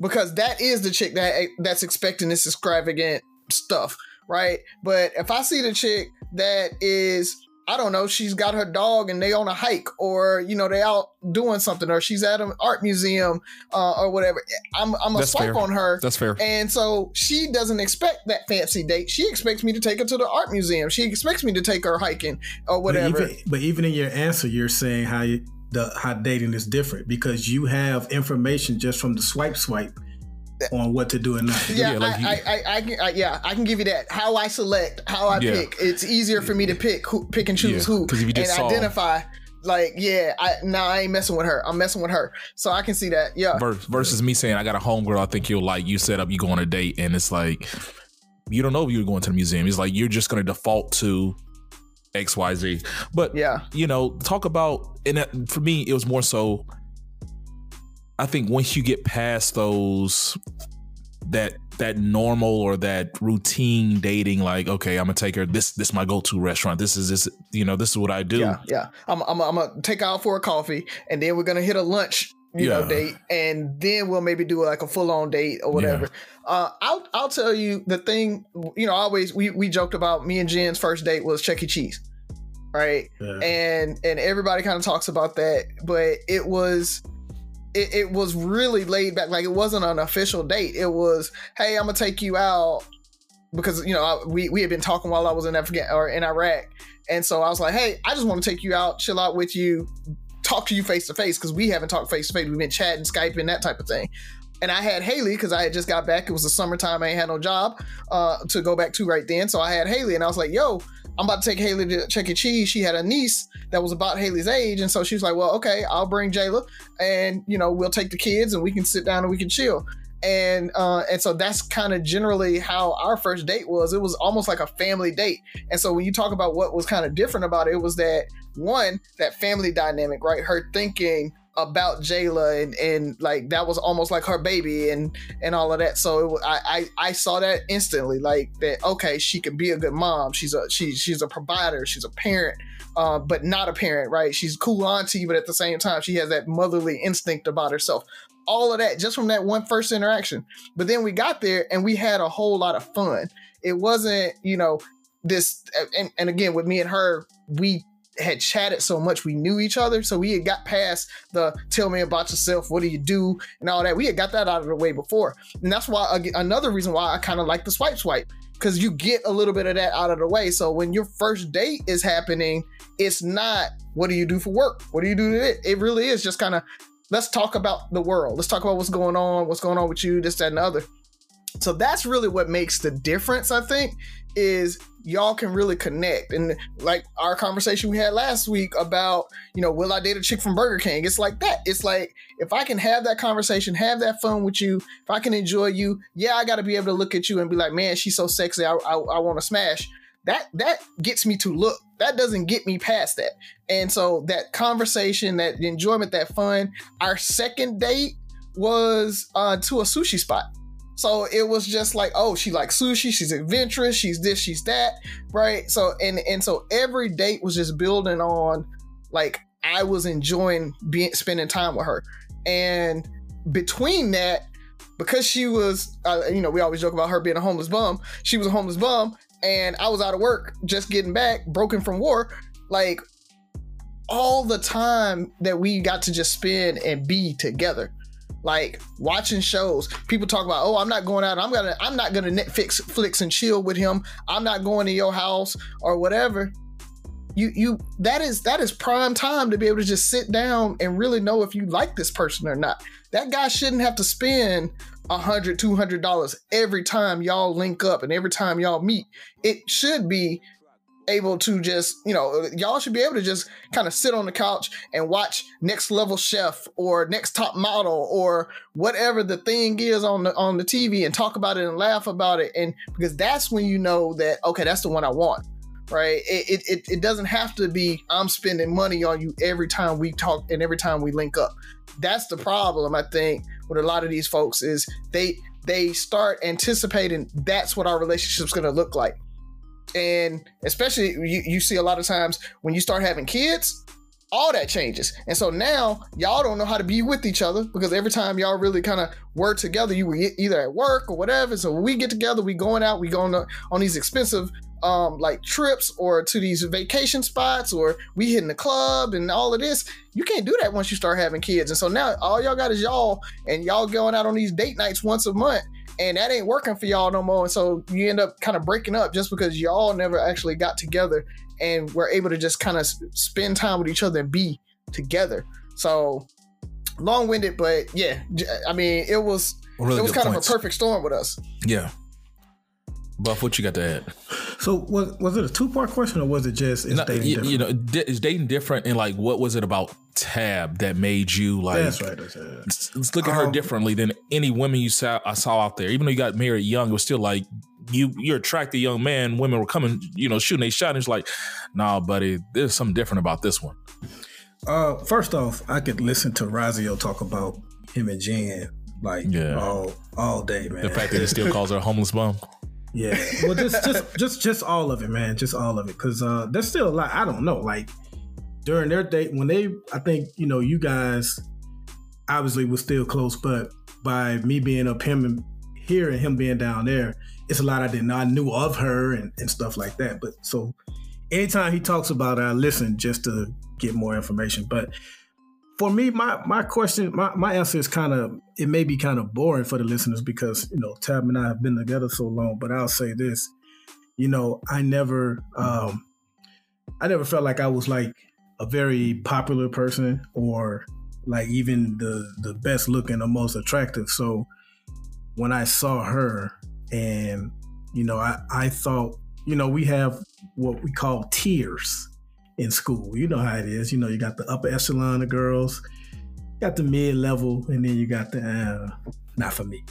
because that is the chick that that's expecting this extravagant stuff, right? But if I see the chick that is I don't know, she's got her dog and they on a hike, or you know they out doing something, or she's at an art museum, uh, or whatever. I'm I'm a That's swipe fair. on her, That's fair. and so she doesn't expect that fancy date. She expects me to take her to the art museum. She expects me to take her hiking or But whatever. even, but even in your answer, you're saying how you, the how dating is different because you have information just from the swipe swipe on what to do and not. to yeah, Yeah, like I, you- I, I, I, can, I, yeah, I can give you that. How I select, how I Yeah. pick. It's easier for me to pick who, pick and choose Yeah, who, 'cause if you just and saw- identify. Like, yeah, I nah, I ain't messing with her. I'm messing with her, so I can see that. Yeah, Vers- versus me saying I got a homegirl I think you'll like. You set up, you go on a date, and it's like you don't know if you're going to the museum. It's like you're just going to default to X, Y, Z. But yeah, you know, talk about and that, for me, it was more so. I think once you get past those, that that normal or that routine dating, like okay, I'm gonna take her. This this my go to restaurant. This is this you know this is what I do. yeah, yeah. I'm, I'm, I'm gonna take out for a coffee, and then we're gonna hit a lunch, you know, Yeah. date, and then we'll maybe do like a full on date or whatever. Uh, I'll, I'll tell you the thing. You know, always we we joked about me and Jen's first date was Chuck E. Cheese, right? Yeah. and and everybody kind of talks about that but it was it, it was really laid back like it wasn't an official date it was hey i'm gonna take you out because you know I, we, we had been talking while i was in afghan or in iraq and so i was like hey i just want to take you out chill out with you talk to you face to face because we haven't talked face to face we've been chatting skyping that type of thing and I had Haley because I had just got back. It was the summertime. I ain't had no job uh, to go back to right then. So I had Haley, and I was like, "Yo, I'm about to take Haley to Chuck E. Cheese. She had a niece that was about Haley's age, and so she was like, "Well, okay, I'll bring Jayla, and you know, we'll take the kids, and we can sit down and we can chill." And uh, and so that's kind of generally how our first date was. It was almost like a family date. And so when you talk about what was kind of different about it, it was that one that family dynamic, right? Her thinking about Jayla and and like that was almost like her baby and and all of that. So it, I, I I saw that instantly, like that. Okay, she can be a good mom. She's a she she's a provider. She's a parent, uh, but not a parent, right? She's cool auntie, but at the same time, she has that motherly instinct about herself. All of that just from that one first interaction. But then we got there and we had a whole lot of fun. It wasn't, you know, this and, and again with me and her, we had chatted so much we knew each other. So we had got past the tell me about yourself. What do you do? and all that. We had got that out of the way before. And that's why another reason why i kind of like the swipe swipe because you get a little bit of that out of the way. So when your first date is happening it's not what do you do for work? What do you do today it? It really is just kind of let's talk about the world. Let's talk about what's going on what's going on with you this that and the other. So that's really what makes the difference i think is y'all can really connect. And like our conversation we had last week about, you know, will I date a chick from Burger King? It's like that. It's like if I can have that conversation, have that fun with you, if I can enjoy you, yeah, I got to be able to look at you and be like, man, she's so sexy. I, I, I want to smash. That that gets me to look. That doesn't get me past that. And so that conversation, that enjoyment, that fun. Our second date was uh, to a sushi spot so it was just like, oh, she likes sushi, she's adventurous, she's this, she's that, right? So and and so every date was just building on like I was enjoying being spending time with her. And between that, because she was, uh, you know, we always joke about her being a homeless bum. She was a homeless bum, and I was out of work, just getting back, broken from war. Like all the time that we got to just spend and be together like watching shows people talk about oh i'm not going out. I'm gonna i'm not gonna netflix flicks and chill with him. I'm not going to your house or whatever. You you that is that is prime time to be able to just sit down and really know if you like this person or not. That guy shouldn't have to spend a hundred two hundred dollars every time y'all link up and every time y'all meet. It should be able to just, you know, y'all should be able to just kind of sit on the couch and watch Next Level Chef or Next Top Model or whatever the thing is on the on the TV and talk about it and laugh about it. And because that's when you know that okay, that's the one I want. Right. It, it, it doesn't have to be I'm spending money on you every time we talk and every time we link up. That's the problem, I think, with a lot of these folks is they they start anticipating that's what our relationship's gonna look like and especially you, you see a lot of times when you start having kids all that changes. And so now y'all don't know how to be with each other because every time y'all really kind of work together you were either at work or whatever. So when we get together we going out we going to, on these expensive um like trips or to these vacation spots or we hitting the club and all of this you can't do that once you start having kids. And so now all y'all got is y'all and y'all going out on these date nights once a month and that ain't working for y'all no more. And so you end up kind of breaking up just because y'all never actually got together and were able to just kind of spend time with each other and be together. So long winded, but yeah, I mean, it was really it was kind points. of a perfect storm with us. Yeah. Buff, what you got to add? So was was it a two part question or was it just is dating you, different? You know, is dating different and like what was it about Tab that made you like? That's right. That's right. Let's look at um, her differently than any women you saw I saw out there. Even though you got married young, it was still like you you're attracted young man. Women were coming, you know, shooting a shot. And it's like, nah, buddy, there's something different about this one. Uh, first off, I could listen to Razio talk about him and Jen like yeah. all all day, man. The fact that he still calls her a homeless bum. Yeah. Well, just just just just all of it, man. Just all of it, because uh, there's still a lot. I don't know. Like during their date, when they, I think you know, you guys obviously was still close, but by me being up him and here and him being down there, it's a lot I didn't. I knew of her and, and stuff like that. But so anytime he talks about it, I listen just to get more information. But for me, my my question, my, my answer is kind of it may be kind of boring for the listeners because you know Tab and I have been together so long. But I'll say this, you know, I never, um, I never felt like I was like a very popular person or like even the the best looking or most attractive. So when I saw her and you know, I I thought you know we have what we call tiers in school. You know how it is. You know, you got the upper echelon of girls, got the mid level, and then you got the uh, not for me.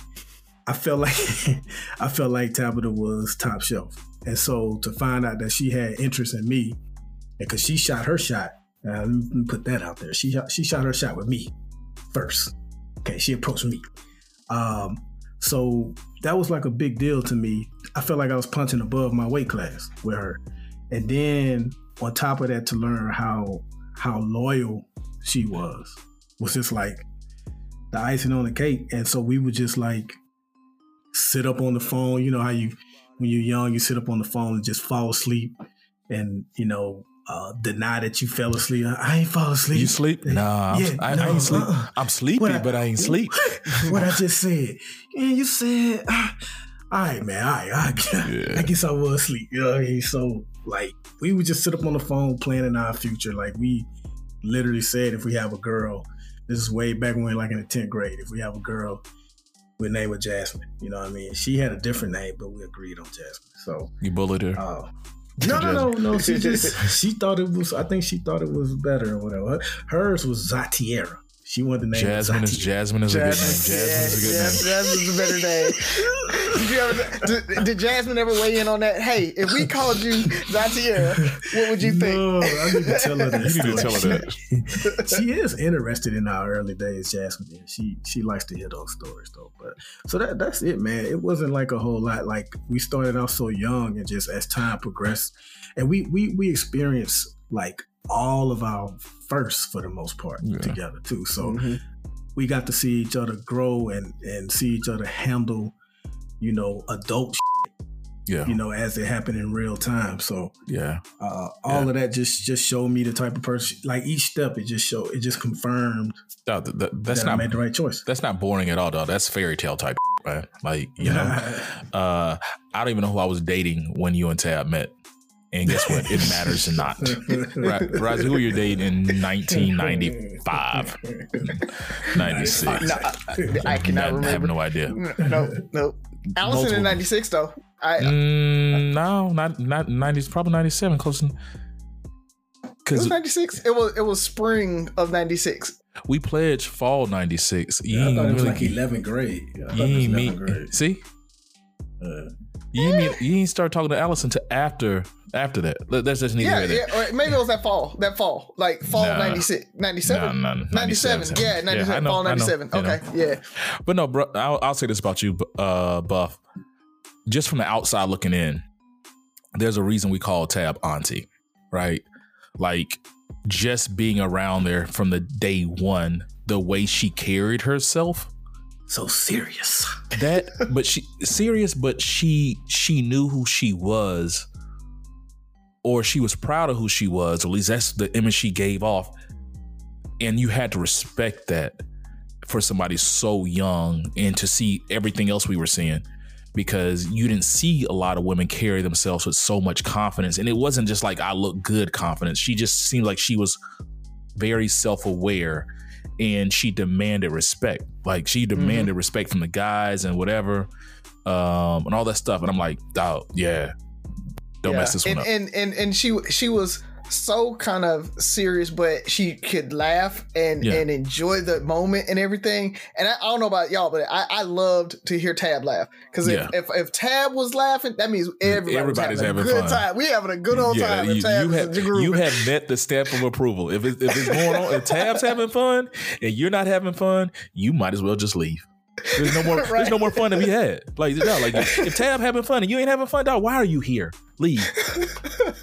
I felt like I felt like Tabitha was top shelf, and so to find out that she had interest in me, because she shot her shot. Uh, let me put that out there. She she shot her shot with me first. Okay, she approached me. Um, so that was like a big deal to me. I felt like I was punching above my weight class with her. And then on top of that to learn how how loyal she was was just like the icing on the cake and so we would just like sit up on the phone you know how you when you're young you sit up on the phone and just fall asleep and you know uh, deny that you fell asleep. I ain't fall asleep. You sleep? Nah, yeah, I, no, I ain't sleep. Uh-uh. I'm sleepy, I, but I ain't sleep. what I just said. Yeah, you said. Uh, all right, man. All right, I, yeah. I guess I was asleep. You know what I mean? So like we would just sit up on the phone planning our future. Like we literally said, if we have a girl, this is way back when we were like in the tenth grade. If we have a girl, we name her Jasmine. You know what I mean? She had a different name, but we agreed on Jasmine. So you bullied her. Uh, no, no, no, no. She just she thought it was. I think she thought it was better or whatever. Hers was Zatiera. She wanted the name. Jasmine is Jasmine is Jasmine, a good name. Jasmine is a good yeah, name. Jasmine's a better name. did, you ever, did, did, Jasmine ever weigh in on that? Hey, if we called you Zatiera, what would you think? No, I need to tell her that. you need to tell her that. she is interested in our early days, Jasmine. She she likes to hear those stories though. But so that that's it, man. It wasn't like a whole lot. Like we started off so young, and just as time progressed, and we we we experienced like all of our firsts for the most part yeah. together too. So mm-hmm. we got to see each other grow and and see each other handle, you know, adult. Shit, yeah. You know, as it happened in real time. So yeah, uh, all yeah. of that just just showed me the type of person. Like each step, it just showed it just confirmed. No, that's that not I made the right choice. That's not boring at all, though. That's fairy tale type, right? Like you know, uh, I don't even know who I was dating when you and Tab met. And guess what? It matters not. right, Rise, who were you dating in 1995? 96. No, I, I cannot I remember. I have no idea. No, no. Allison Multiple. in 96, though. I, mm, no, not not 90s, probably 97, close to. It was 96. It was it was spring of 96. We pledged fall 96. You yeah, I thought it was really like 11th grade. Yeah, you ain't meet, See? Uh, you ain't, you ain't start talking to Allison to after after that. That's just neither yeah, yeah. Or maybe it was that fall. That fall, like fall nah, 96, 97, nah, nah, 97. 97. Yeah, 97. Yeah, know, fall 97. Know, okay, know. yeah. But no, bro, I'll, I'll, say this about you, uh, Buff. Just from the outside looking in, there's a reason we call Tab Auntie, right? Like just being around there from the day one, the way she carried herself so serious. That, but she serious, but she she knew who she was or she was proud of who she was, or at least that's the image she gave off. And you had to respect that for somebody so young and to see everything else we were seeing because you didn't see a lot of women carry themselves with so much confidence. And it wasn't just like I look good confidence. She just seemed like she was very self aware and she demanded respect. Like she demanded mm-hmm. respect from the guys and whatever, um, and all that stuff. And I'm like, oh, yeah, don't yeah. mess this one and, up. And and and she she was so kind of serious, but she could laugh and yeah. and enjoy the moment and everything. And I, I, don't know about y'all, but I, I loved to hear Tab laugh because if, yeah. if, if Tab was laughing, that means everybody everybody's having, having a good fun. time. We having a good old yeah, time. You, you, have, you have met the stamp of approval. If it, if it's going on, if Tab's having fun and you're not having fun, you might as well just leave. There's no more. right. There's no more fun to be had. Like, no, like if Tab having fun and you ain't having fun, dog, why are you here? Leave.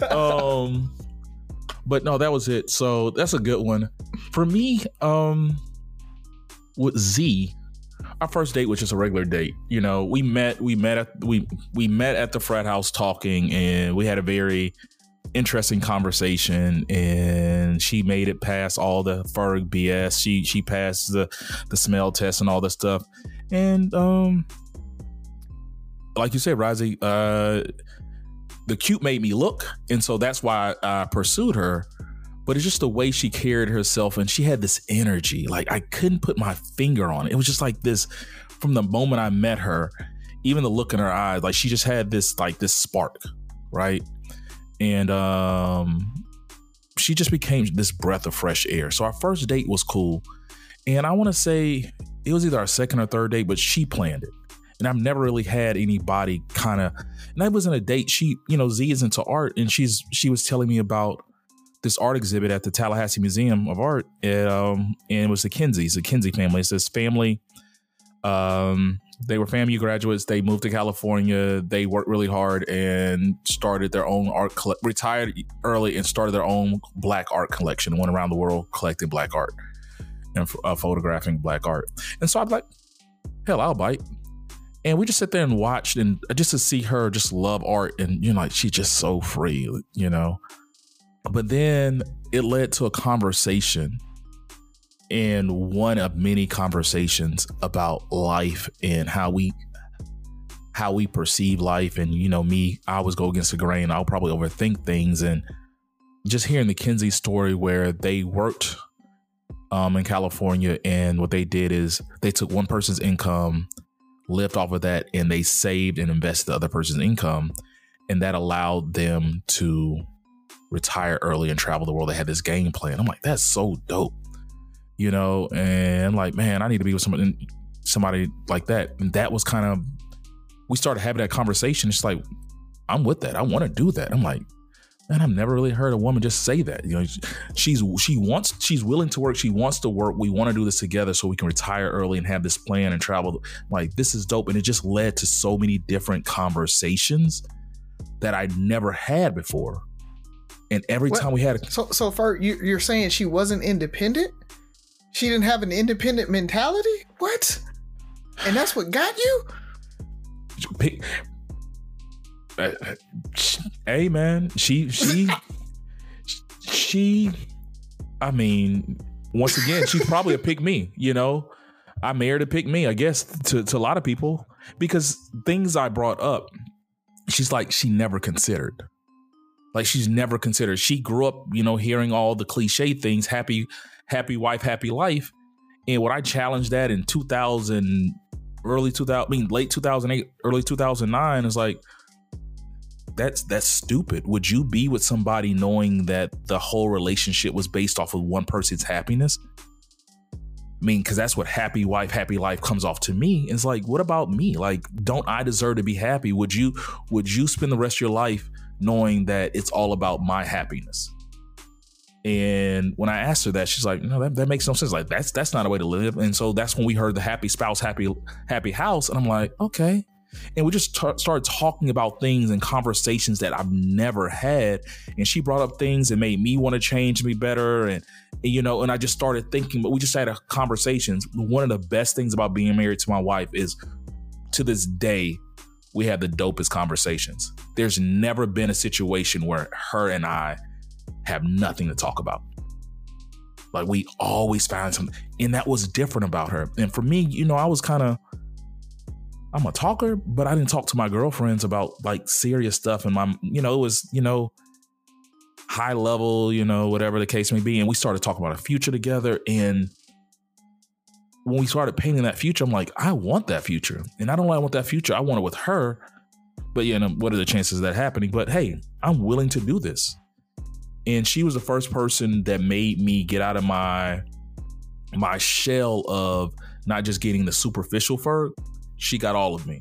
um, but no, that was it. So that's a good one for me. Um, with Z, our first date was just a regular date. You know, we met. We met at we we met at the frat house talking, and we had a very interesting conversation and she made it past all the Ferg BS. She she passed the the smell test and all that stuff. And um like you said, Razi, uh the cute made me look. And so that's why I pursued her. But it's just the way she carried herself and she had this energy. Like I couldn't put my finger on it. It was just like this from the moment I met her, even the look in her eyes, like she just had this like this spark, right? And um, she just became this breath of fresh air. So our first date was cool, and I want to say it was either our second or third date, but she planned it. And I've never really had anybody kind of, and that wasn't a date. She, you know, Z is into art, and she's she was telling me about this art exhibit at the Tallahassee Museum of Art, um, and it was the Kinseys, the Kinsey family. It's this family um, they were FAMU graduates. They moved to California. They worked really hard and started their own art. Coll- retired early and started their own black art collection. Went around the world collecting black art and uh, photographing black art. And so I'm like, hell, I'll bite. And we just sit there and watched, and just to see her just love art, and you know, like she's just so free, you know. But then it led to a conversation and one of many conversations about life and how we how we perceive life. And you know me i always go against the grain. I'll probably overthink things. And just hearing the kinsey story where they worked um, in california and what they did is they took one person's income lived off of that and they saved and invested the other person's income. And that allowed them to retire early and travel the world. They had this game plan. I'm like that's so dope you know and I'm like man i need to be with somebody somebody like that. And that was kind of we started having that conversation. It's like i'm with that. I want to do that. I'm like man i've never really heard a woman just say that. You know she's she wants she's willing to work. She wants to work. We want to do this together so we can retire early and have this plan and travel. Like this is dope. And it just led to so many different conversations that i never had before. And every time we had a So, so far, you, you're saying she wasn't independent? She didn't have an independent mentality? What? And that's what got you? pick. Uh, hey man, she she she. I mean, once again, she's probably a pick me. You know, I'm married a pick me. I guess to to a lot of people because things I brought up, she's like she never considered. Like she's never considered. She grew up, you know, hearing all the cliche things, happy, happy wife, happy life. And what I challenged that in 2000, early 2000, I mean, late 2008, early 2009 is like, that's that's stupid. Would you be with somebody knowing that the whole relationship was based off of one person's happiness? I mean, because that's what happy wife, happy life comes off to me. It's like, what about me? Like, don't I deserve to be happy? Would you would you spend the rest of your life knowing that it's all about my happiness? And when I asked her that, she's like, "No, that, that makes no sense. Like that's that's not a way to live." And so that's when we heard the happy spouse, happy happy house, and I'm like, okay. And we just t- started talking about things and conversations that I've never had. And she brought up things that made me want to change, me better, and, and you know, and I just started thinking. But we just had a conversations. One of the best things about being married to my wife is, to this day, we have the dopest conversations. There's never been a situation where her and I have nothing to talk about. Like we always found something, and that was different about her. And for me, you know, I was kind of, I'm a talker, but I didn't talk to my girlfriends about like serious stuff. And my, you know, it was, you know, high level, you know, whatever the case may be. And we started talking about a future together. And when we started painting that future, I'm like, I want that future. And I don't only want that future, I want it with her. But you know, what are the chances of that happening? But hey, I'm willing to do this. And she was the first person that made me get out of my my shell of not just getting the superficial fur. She got all of me.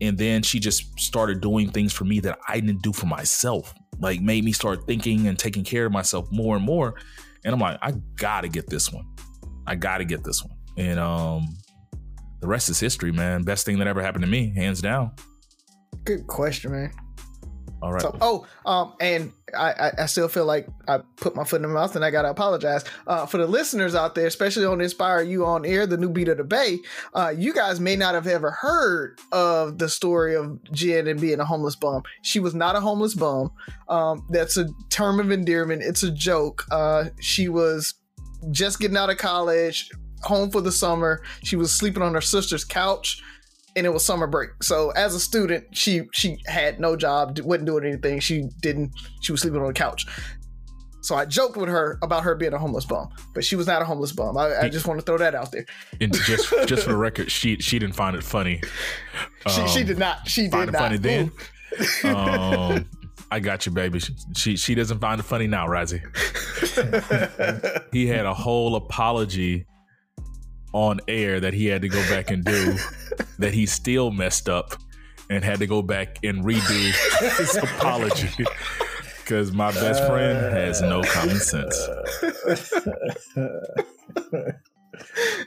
And then she just started doing things for me that I didn't do for myself. Like made me start thinking and taking care of myself more and more. And I'm like, I gotta get this one. I gotta get this one. And um the rest is history, man. Best thing that ever happened to me, hands down. Good question, man. All right. So, oh, um, and I, I, I still feel like I put my foot in the mouth, and I gotta apologize uh, for the listeners out there, especially on Inspire You on Air, the new beat of the Bay. Uh, you guys may not have ever heard of the story of Jen and being a homeless bum. She was not a homeless bum. Um, that's a term of endearment. It's a joke. Uh, she was just getting out of college, home for the summer. She was sleeping on her sister's couch and it was summer break. So as a student, she she had no job, wasn't doing anything. She didn't. She was sleeping on the couch. So I joked with her about her being a homeless bum, but she was not a homeless bum. I, I just want to throw that out there. And just just for the record, she she didn't find it funny. She, she Um, did not. She did not find did it not. funny then. Um, I got you, baby. She she doesn't find it funny now, Razzie. he had a whole apology on air that he had to go back and do that he still messed up and had to go back and redo his apology because my best friend has no common sense.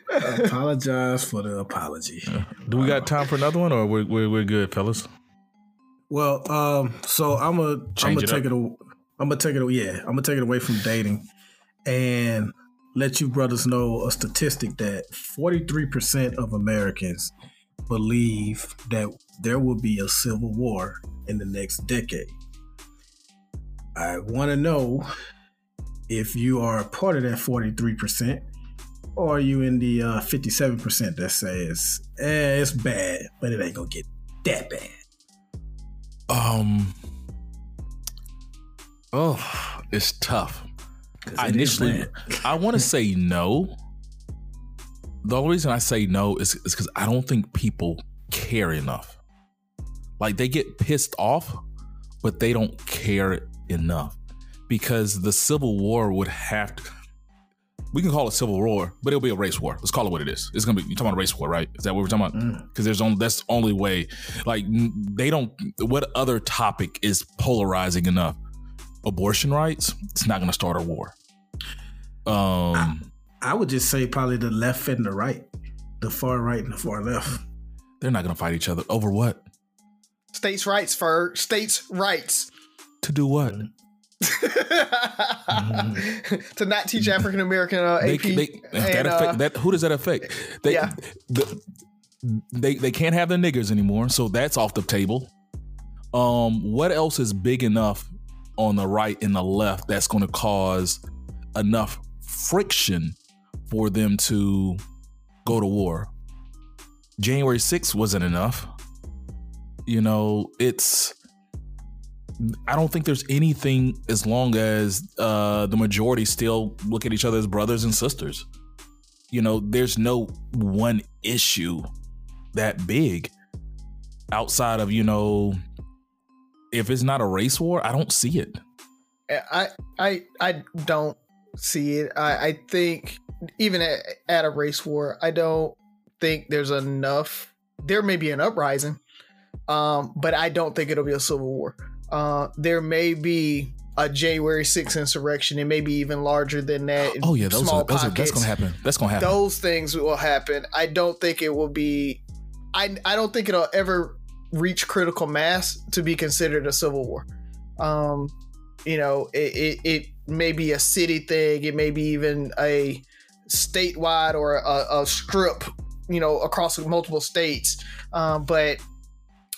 Apologize for the apology. Do we got time for another one, or we're we're, we're good, fellas? Well, um, so I'm gonna I'm gonna take up. it. a- I'm gonna take it. Yeah, I'm gonna take it away from dating, and let you brothers know a statistic that 43 percent of Americans believe that there will be a civil war in the next decade. I want to know if you are a part of that 43 percent, or are you in the uh, 57 percent that says, "Eh, it's bad, but it ain't gonna get that bad." Um. Oh, it's tough. Initially. I want to say no. The only reason I say no is is because I don't think people care enough. Like they get pissed off, but they don't care enough because the Civil War would have to. We can call it civil war, but it'll be a race war. Let's call it what it is. It's gonna be you're talking about a race war, right? Is that what we're talking about? Because there's only that's the only way. Like they don't. What other topic is polarizing enough? Abortion rights. It's not gonna start a war. Um, I would just say probably the left and the right, the far right and the far left. they're not gonna fight each other over what? States' rights, for states' rights. To do what? to not teach African American uh, AP. they, that and, affect, uh, that who does that affect? They, Yeah. the, they they can't have the niggers anymore, so that's off the table. Um, what else is big enough on the right and the left that's going to cause enough friction for them to go to war? January 6th wasn't enough. You know, it's I don't think there's anything as long as uh, the majority still look at each other as brothers and sisters. You know, there's no one issue that big outside of, you know, if it's not a race war, I don't see it. I I I don't see it. I, I think even at, at a race war, I don't think there's enough. There may be an uprising, um, but I don't think it'll be a civil war. Uh, there may be a January 6th insurrection. It may be even larger than that. Oh yeah, those small are, those are that's gonna happen. That's gonna happen. Those things will happen. I don't think it will be. I I don't think it'll ever reach critical mass to be considered a civil war. Um, you know, it, it, it may be a city thing. It may be even a statewide or a, a strip, you know, across multiple states. Um, but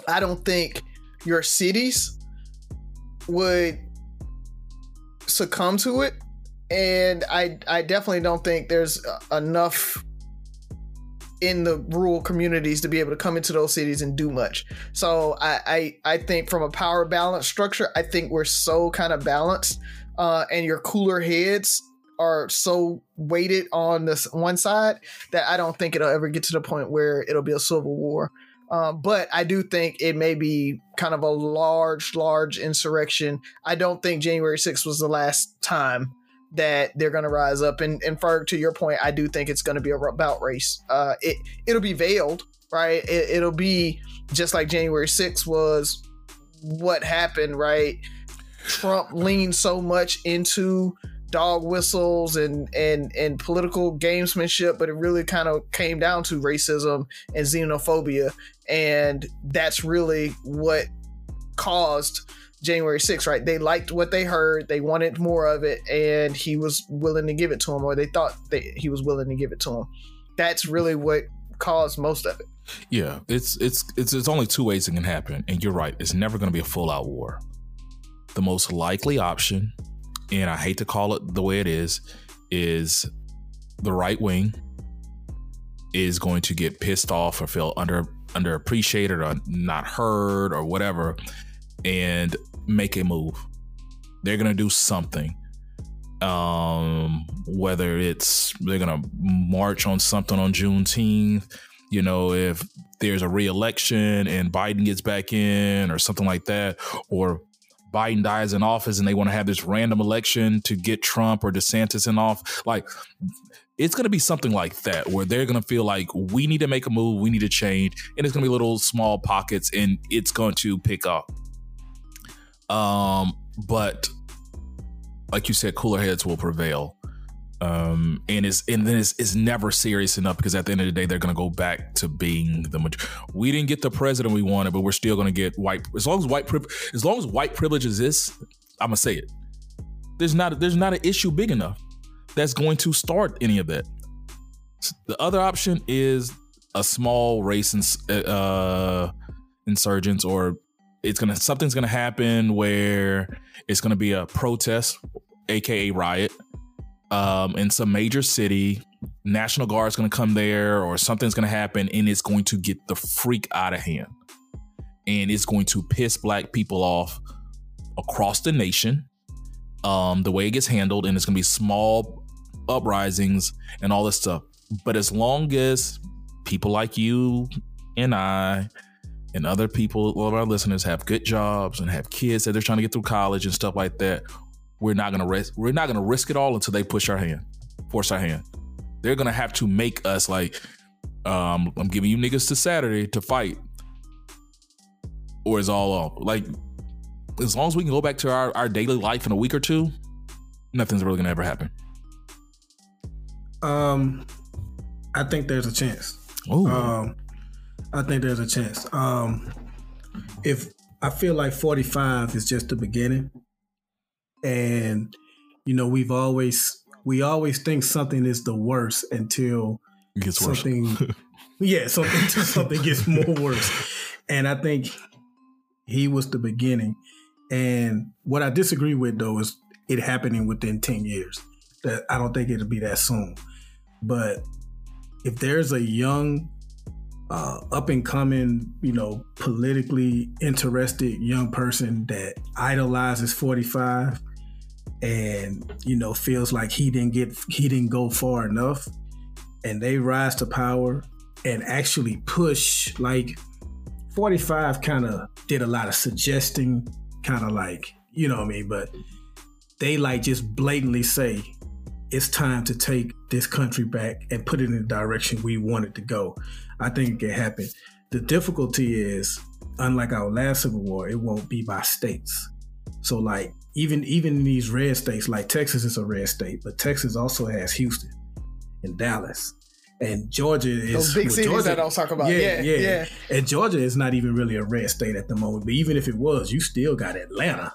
I don't think your cities would succumb to it. And I, I definitely don't think there's enough in the rural communities to be able to come into those cities and do much. So I, I, I think from a power balance structure, I think we're so kind of balanced, uh, and your cooler heads are so weighted on this one side that I don't think it'll ever get to the point where it'll be a civil war. Um, but I do think it may be kind of a large, large insurrection. I don't think January 6th was the last time that they're going to rise up. And, and Ferg, to your point, I do think it's going to be a bout race. Uh, it it'll be veiled, right? It, it'll be just like January 6th was what happened, right? Trump leaned so much into dog whistles and and and political gamesmanship, but it really kind of came down to racism and xenophobia, and that's really what caused January 6th, right? They liked what they heard, they wanted more of it, and he was willing to give it to them, or they thought that he was willing to give it to them. That's really what caused most of it. Yeah, it's it's it's it's only two ways it can happen, and you're right. It's never going to be a full out war. The most likely option, and I hate to call it the way it is, is the right wing is going to get pissed off or feel under underappreciated or not heard or whatever, and make a move. They're going to do something. Um, whether it's they're to march on something on Juneteenth, you know, if there's a re-election and Biden gets back in or something like that, or Biden dies in office and they want to have this random election to get Trump or DeSantis in off, like it's going to be something like that where they're going to feel like we need to make a move, we need to change, and it's going to be little small pockets and it's going to pick up. Um, but like you said, cooler heads will prevail um, and it's and then it's, it's never serious enough because at the end of the day they're going to go back to being the majority. We didn't get the president we wanted, but we're still going to get white. As long as white pri- as long as white privilege exists, I'm gonna say it. There's not there's not an issue big enough that's going to start any of that. The other option is a small race ins- uh, insurgents, or it's gonna something's gonna happen where it's gonna be a protest, aka riot um, in some major city. National Guard's to come there, or something's to happen, and it's going to get the freak out of hand, and it's going to piss black people off across the nation. Um, the way it gets handled, and it's to be small uprisings and all this stuff. But as long as people like you and I and other people, all of our listeners have good jobs and have kids that they're trying to get through college and stuff like that, we're not gonna risk we're not gonna risk it all until they push our hand, force our hand. They're gonna have to make us like, um, I'm giving you niggas to Saturday to fight, or it's all off. Like, as long as we can go back to our, our daily life in a week or two, nothing's really gonna ever happen. Um, I think there's a chance. Oh, Um, I think there's a chance. Um, if I feel like 45 is just the beginning, and you know we've always we always think something is the worst until it gets worse. something, yeah, something until something gets more worse. And I think he was the beginning. And what I disagree with though is it happening within 10 years. That I don't think it'll be that soon. But if there's a young, uh, up and coming, you know, politically interested young person that idolizes 45 and, you know, feels like he didn't get, he didn't go far enough and they rise to power and actually push, like 45 kind of did a lot of suggesting, kind of like, you know what I mean? But they like just blatantly say, it's time to take this country back and put it in the direction we want it to go. I think it can happen. The difficulty is, unlike our last civil war, it won't be by states. So like even even in these red states, like Texas is a red state, but Texas also has Houston and Dallas. And Georgia is Those big well, cities Georgia- that I was talking about. Yeah, yeah. And Georgia is not even really a red state at the moment. But even if it was, you still got Atlanta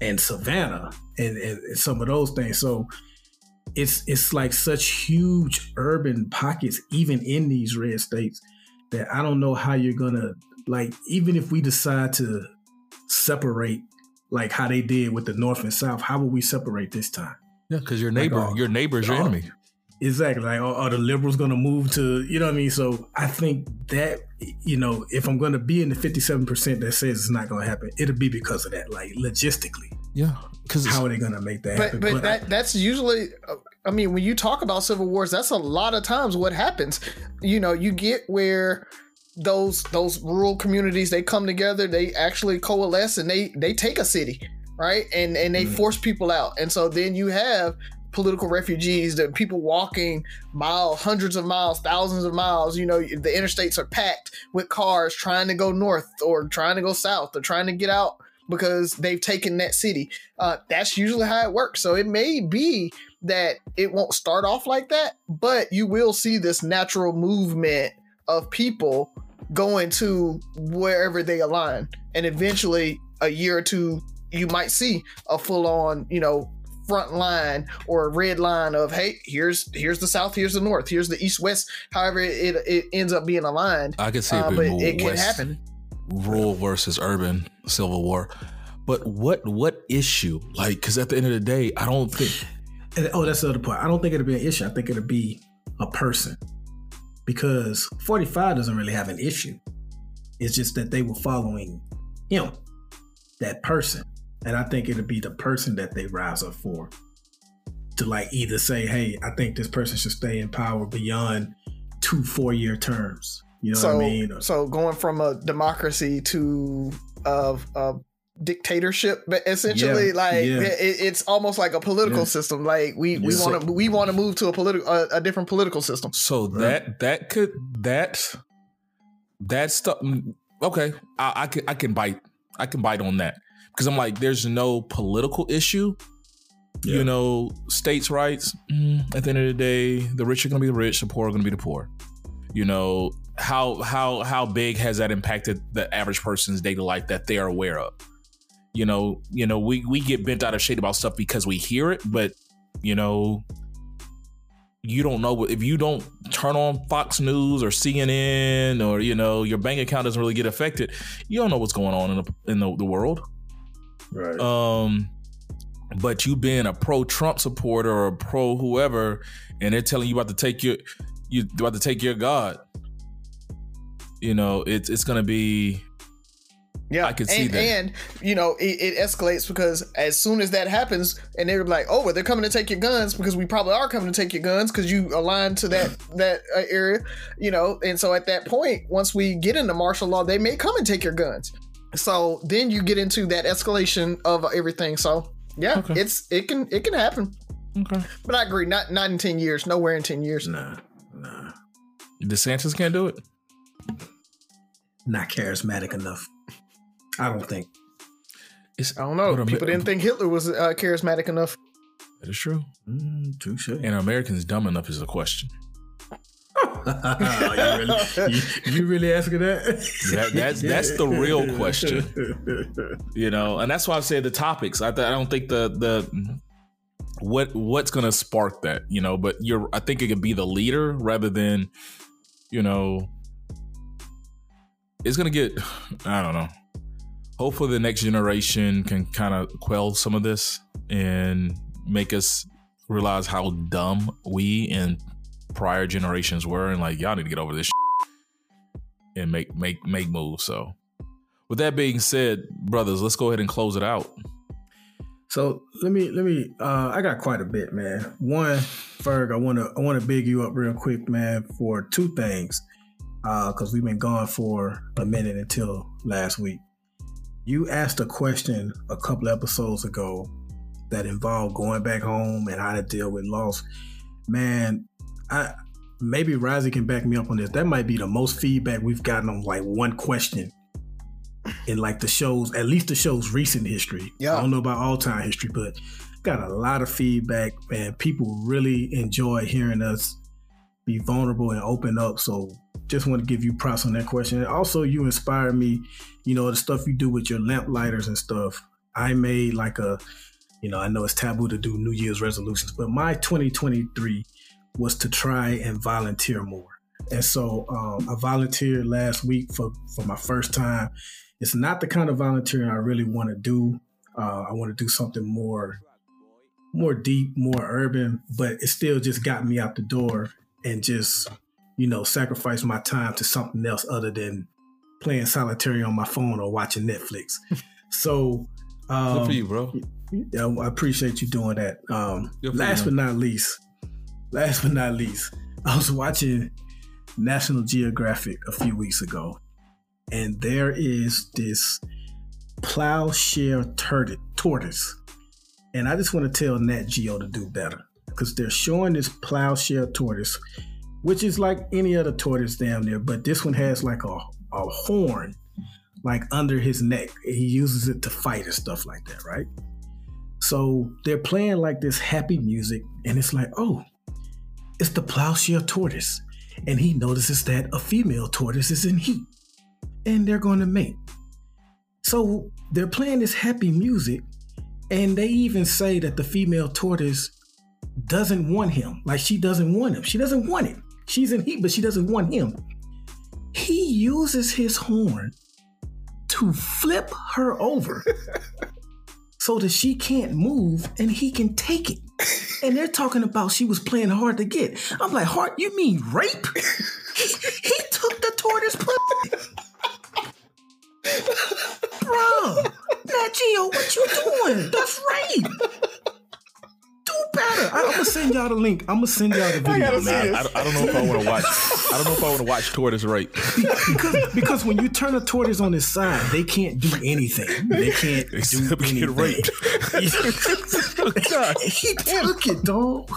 and Savannah and, and, and some of those things. So it's it's like such huge urban pockets, even in these red states, that I don't know how you're gonna like. Even if we decide to separate, like how they did with the North and South, how will we separate this time? yeah, because your neighbor, all- your neighbor is your enemy. Exactly. Like, are, are the liberals going to move to, you know what I mean? So I think that, you know, if I'm going to be in the 57% that says it's not going to happen, it'll be because of that, like logistically. Yeah, because How are they going to make that But happen? but I- that that's usually. uh, I mean, when you talk about civil wars, that's a lot of times what happens. You know, you get where those those rural communities they come together, they actually coalesce, and they they take a city, right? And and they Mhm. force people out, and so then you have political refugees, the people walking miles, hundreds of miles, thousands of miles. You know, the interstates are packed with cars trying to go north or trying to go south or trying to get out because they've taken that city. Uh, that's usually how it works. So it may be that it won't start off like that, but you will see this natural movement of people going to wherever they align. And eventually, a year or two, you might see a full on, you know, front line or a red line of hey here's here's the south here's the north here's the east west however it, it ends up being aligned I could see uh, it but it can west, happen rural versus urban civil war. But what what issue? Like, because at the end of the day, I don't think And, oh, that's the other part. I don't think it'll be an issue. I think it'll be a person because 45 doesn't really have an issue. It's just that they were following him, that person. And I think it'll be the person that they rise up for to like either say, hey, I think this person should stay in power beyond two four year terms. You know so what I mean? Or- so going from a democracy to a, a dictatorship but essentially Yeah, like yeah. it, it's almost like a political Yeah. system like we we want to we want to move to a political a, a different political system so. That that could that that stuff. mm, Okay, I, I can I can bite I can bite on that because I'm like, there's no political issue. Yeah. You know, states' rights. mm, at the end of the day, the rich are going to be the rich, the poor are going to be the poor. You know how how how big has that impacted the average person's daily life that they are aware of? You know, you know, we we get bent out of shape about stuff because we hear it, but you know, you don't know if you don't turn on Fox News or CNN or you know your bank account doesn't really get affected. You don't know what's going on in the in the, the world. Right. Um, but you being a pro Trump supporter or a pro whoever, and they're telling you about to take your you about to take your God. You know, it's it's gonna be Yeah, I could see and, that. And you know, it, it escalates because as soon as that happens, and they're like, "Oh, well, they're coming to take your guns because we probably are coming to take your guns because you align to that that uh, area," you know. And so at that point, once we get into martial law, they may come and take your guns. So then you get into that escalation of everything. So yeah, Okay. it's it can it can happen. Okay. But I agree, not not in ten years, nowhere in ten years. Nah, nah, DeSantis can't do it. not charismatic enough. I don't think. It's, I don't know. but Amer- People didn't think Hitler was uh, charismatic enough. That is true. Mm, touche. And Americans dumb enough is a question. Oh, you, really, you, you really asking that? That, that's that's the real question, you know. And that's why I say the topics. I, th- I don't think the the what what's gonna spark that, you know. But you're, I think it could be the leader rather than, you know, it's gonna get. I don't know. Hopefully, the next generation can kind of quell some of this and make us realize how dumb we and prior generations were, and like y'all need to get over this and make make make moves. So, with that being said, brothers, let's go ahead and close it out. So let me let me. Uh, I got quite a bit, man. One, Ferg, I want to I want to big you up real quick, man, for two things, because we've been gone for a minute until last week. You asked a question a couple episodes ago that involved going back home and how to deal with loss. Man, I maybe Rising can back me up on this. That might be the most feedback we've gotten on like one question in like the show's at least the show's recent history. Yeah. I don't know about all time history, but got a lot of feedback and people really enjoy hearing us be vulnerable and open up. So just want to give you props on that question. And also you inspire me, you know, the stuff you do with your lamp lighters and stuff. I made like a you know, I know it's taboo to do New Year's resolutions, but my 2023 was to try and volunteer more. And so um, I volunteered last week for, for my first time. It's not the kind of volunteering I really want to do. Uh, I want to do something more, more deep, more urban, but it still just got me out the door and just, you know, sacrifice my time to something else other than playing solitary on my phone or watching Netflix. so, um, Good for you, bro. I appreciate you doing that. Um, last but not least, last but not least, I was watching National Geographic a few weeks ago, and there is this plowshare turtle, tortoise, and I just want to tell Nat Geo to do better because they're showing this plowshare tortoise, which is like any other tortoise down there, but this one has like a, a horn like under his neck. He uses it to fight and stuff like that, right? So they're playing like this happy music, and it's like, oh, it's the plowshare tortoise. And he notices that a female tortoise is in heat, and they're going to mate. So they're playing this happy music, and they even say that the female tortoise doesn't want him. Like she doesn't want him. She doesn't want him. She's in heat, but she doesn't want him. He uses his horn to flip her over so that she can't move and he can take it. And they're talking about she was playing hard to get. I'm like, hard? You mean rape? he, he took the tortoise pussy. Bro, Nat Geo, what you doing? That's rape. Do better. I, am gonna send y'all the link. I'm gonna send y'all the video. gotta see I, I, I don't know if I want to watch. I don't know if I want to watch Tortoise Rape. because, because when you turn a tortoise on its side, they can't do anything. They can't do Except get anything. raped. Oh, he took it, dog.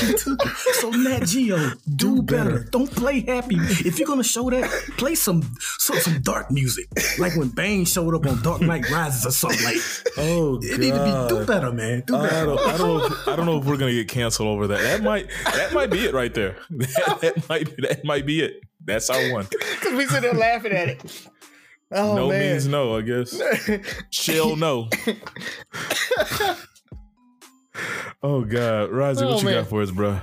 He took it. So Nat Geo, do better. Don't play happy. If you're gonna show that, play some some, some dark music, like when Bane showed up on Dark Knight Rises or something like. Oh It need to be do better, man. Do I better. don't, I don't know. If, I don't know if we're gonna get canceled over that. That might. That might be it right there. That, that might. That might be it. That's our one. Because we sit there laughing at it. Oh, no man. means no. I guess. Shell no. oh God, Rozzy, Oh, what you man. got for us, bro?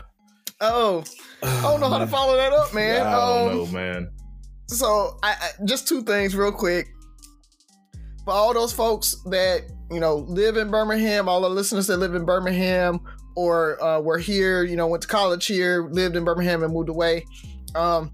Oh, I don't know how to follow that up, man. I don't Um, know, man. So, I, I just two things real quick. For all those folks that you know live in Birmingham, all the listeners that live in Birmingham or uh, were here, you know, went to college here, lived in Birmingham and moved away. Um,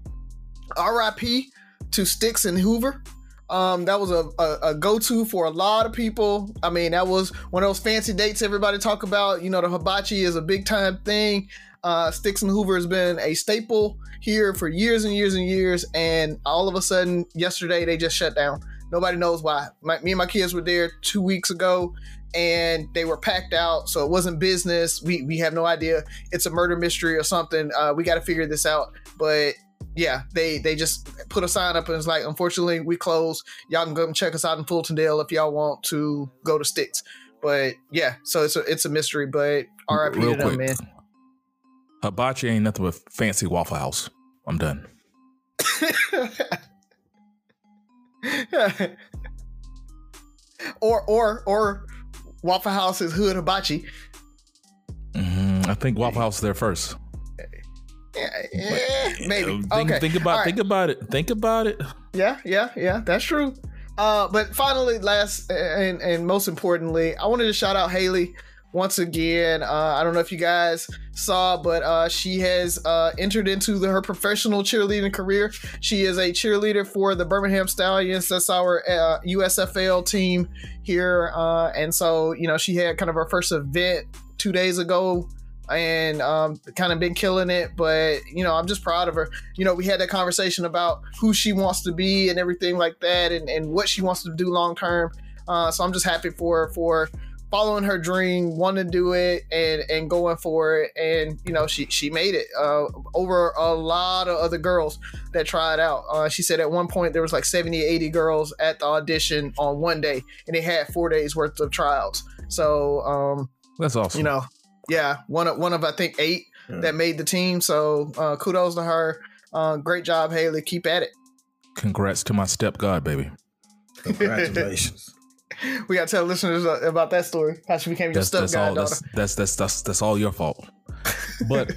R.I.P. to Stix and Hoover. Um, that was a, a, a go to for a lot of people. I mean, that was one of those fancy dates everybody talk about. You know, the hibachi is a big time thing. Uh, Stix and Hoover has been a staple here for years and years and years, and all of a sudden, yesterday they just shut down. Nobody knows why. My, me and my kids were there two weeks ago, and they were packed out, so it wasn't business. We we have no idea. It's a murder mystery or something. Uh, we got to figure this out. But yeah, they they just put a sign up and it's like, unfortunately, we close. Y'all can come check us out in Fultondale if y'all want to go to Stix. But yeah, so it's a it's a mystery. But R.I.P. to them, man. Hibachi ain't nothing but fancy Waffle House. I'm done. or or or Waffle House is hood hibachi. Mm-hmm. I think Waffle House is there first. Yeah, yeah, maybe. Think, okay. think about right. think about it. Think about it. Yeah, yeah, yeah. That's true. Uh, but finally, last and and most importantly, I wanted to shout out Haley once again. Uh, I don't know if you guys saw, but uh, she has uh, entered into the, her professional cheerleading career. She is a cheerleader for the Birmingham Stallions. That's our uh, USFL team here, uh, and so you know she had kind of her first event two days ago and um, kind of been killing it. But you know, I'm just proud of her. You know, we had that conversation about who she wants to be and everything like that, and, and what she wants to do long term. Uh, so I'm just happy for her for following her dream, wanting to do it, and and going for it. And you know, she she made it uh, over a lot of other girls that tried out. Uh, she said at one point there was like 70, 80 girls at the audition on one day, and they had four days worth of trials. So um, That's awesome. you know, yeah, one of one of I think eight Yeah. that made the team. So uh, kudos to her. Uh, great job, Haley. Keep at it. Congrats to my step god, baby. Congratulations. We got to tell listeners uh, about that story. How she became your step goddaughter. That's, that's that's that's that's all your fault. But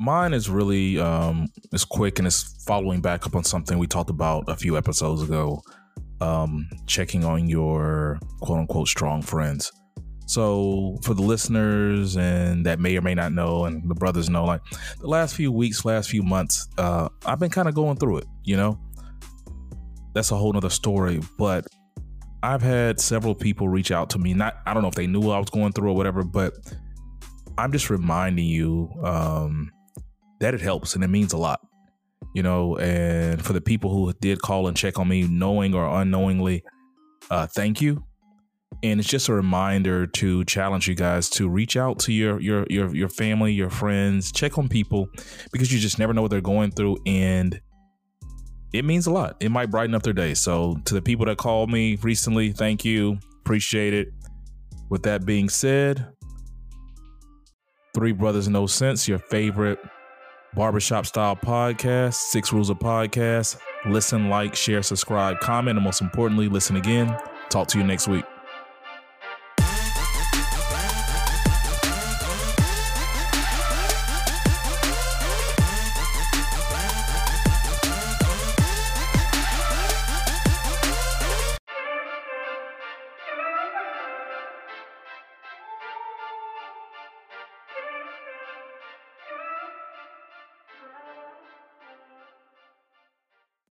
mine is really um is quick and it's following back up on something we talked about a few episodes ago. Um, checking on your quote unquote strong friends. So for the listeners and that may or may not know, and the brothers know, like the last few weeks, last few months, uh, I've been kind of going through it. You know, that's a whole nother story. But I've had several people reach out to me. Not, I don't know if they knew I was going through or whatever, but I'm just reminding you um, that it helps and it means a lot, you know. And for the people who did call and check on me, knowing or unknowingly, uh, thank you. And it's just a reminder to challenge you guys to reach out to your your your your family, your friends, check on people because you just never know what they're going through, and it means a lot. It might brighten up their day. So to the people that called me recently, thank you, appreciate it. With that being said, Three Brothers No Sense, your favorite barbershop style podcast, Six Rules of Podcast. Listen, like, share, subscribe, comment, and most importantly, listen again. Talk to you next week.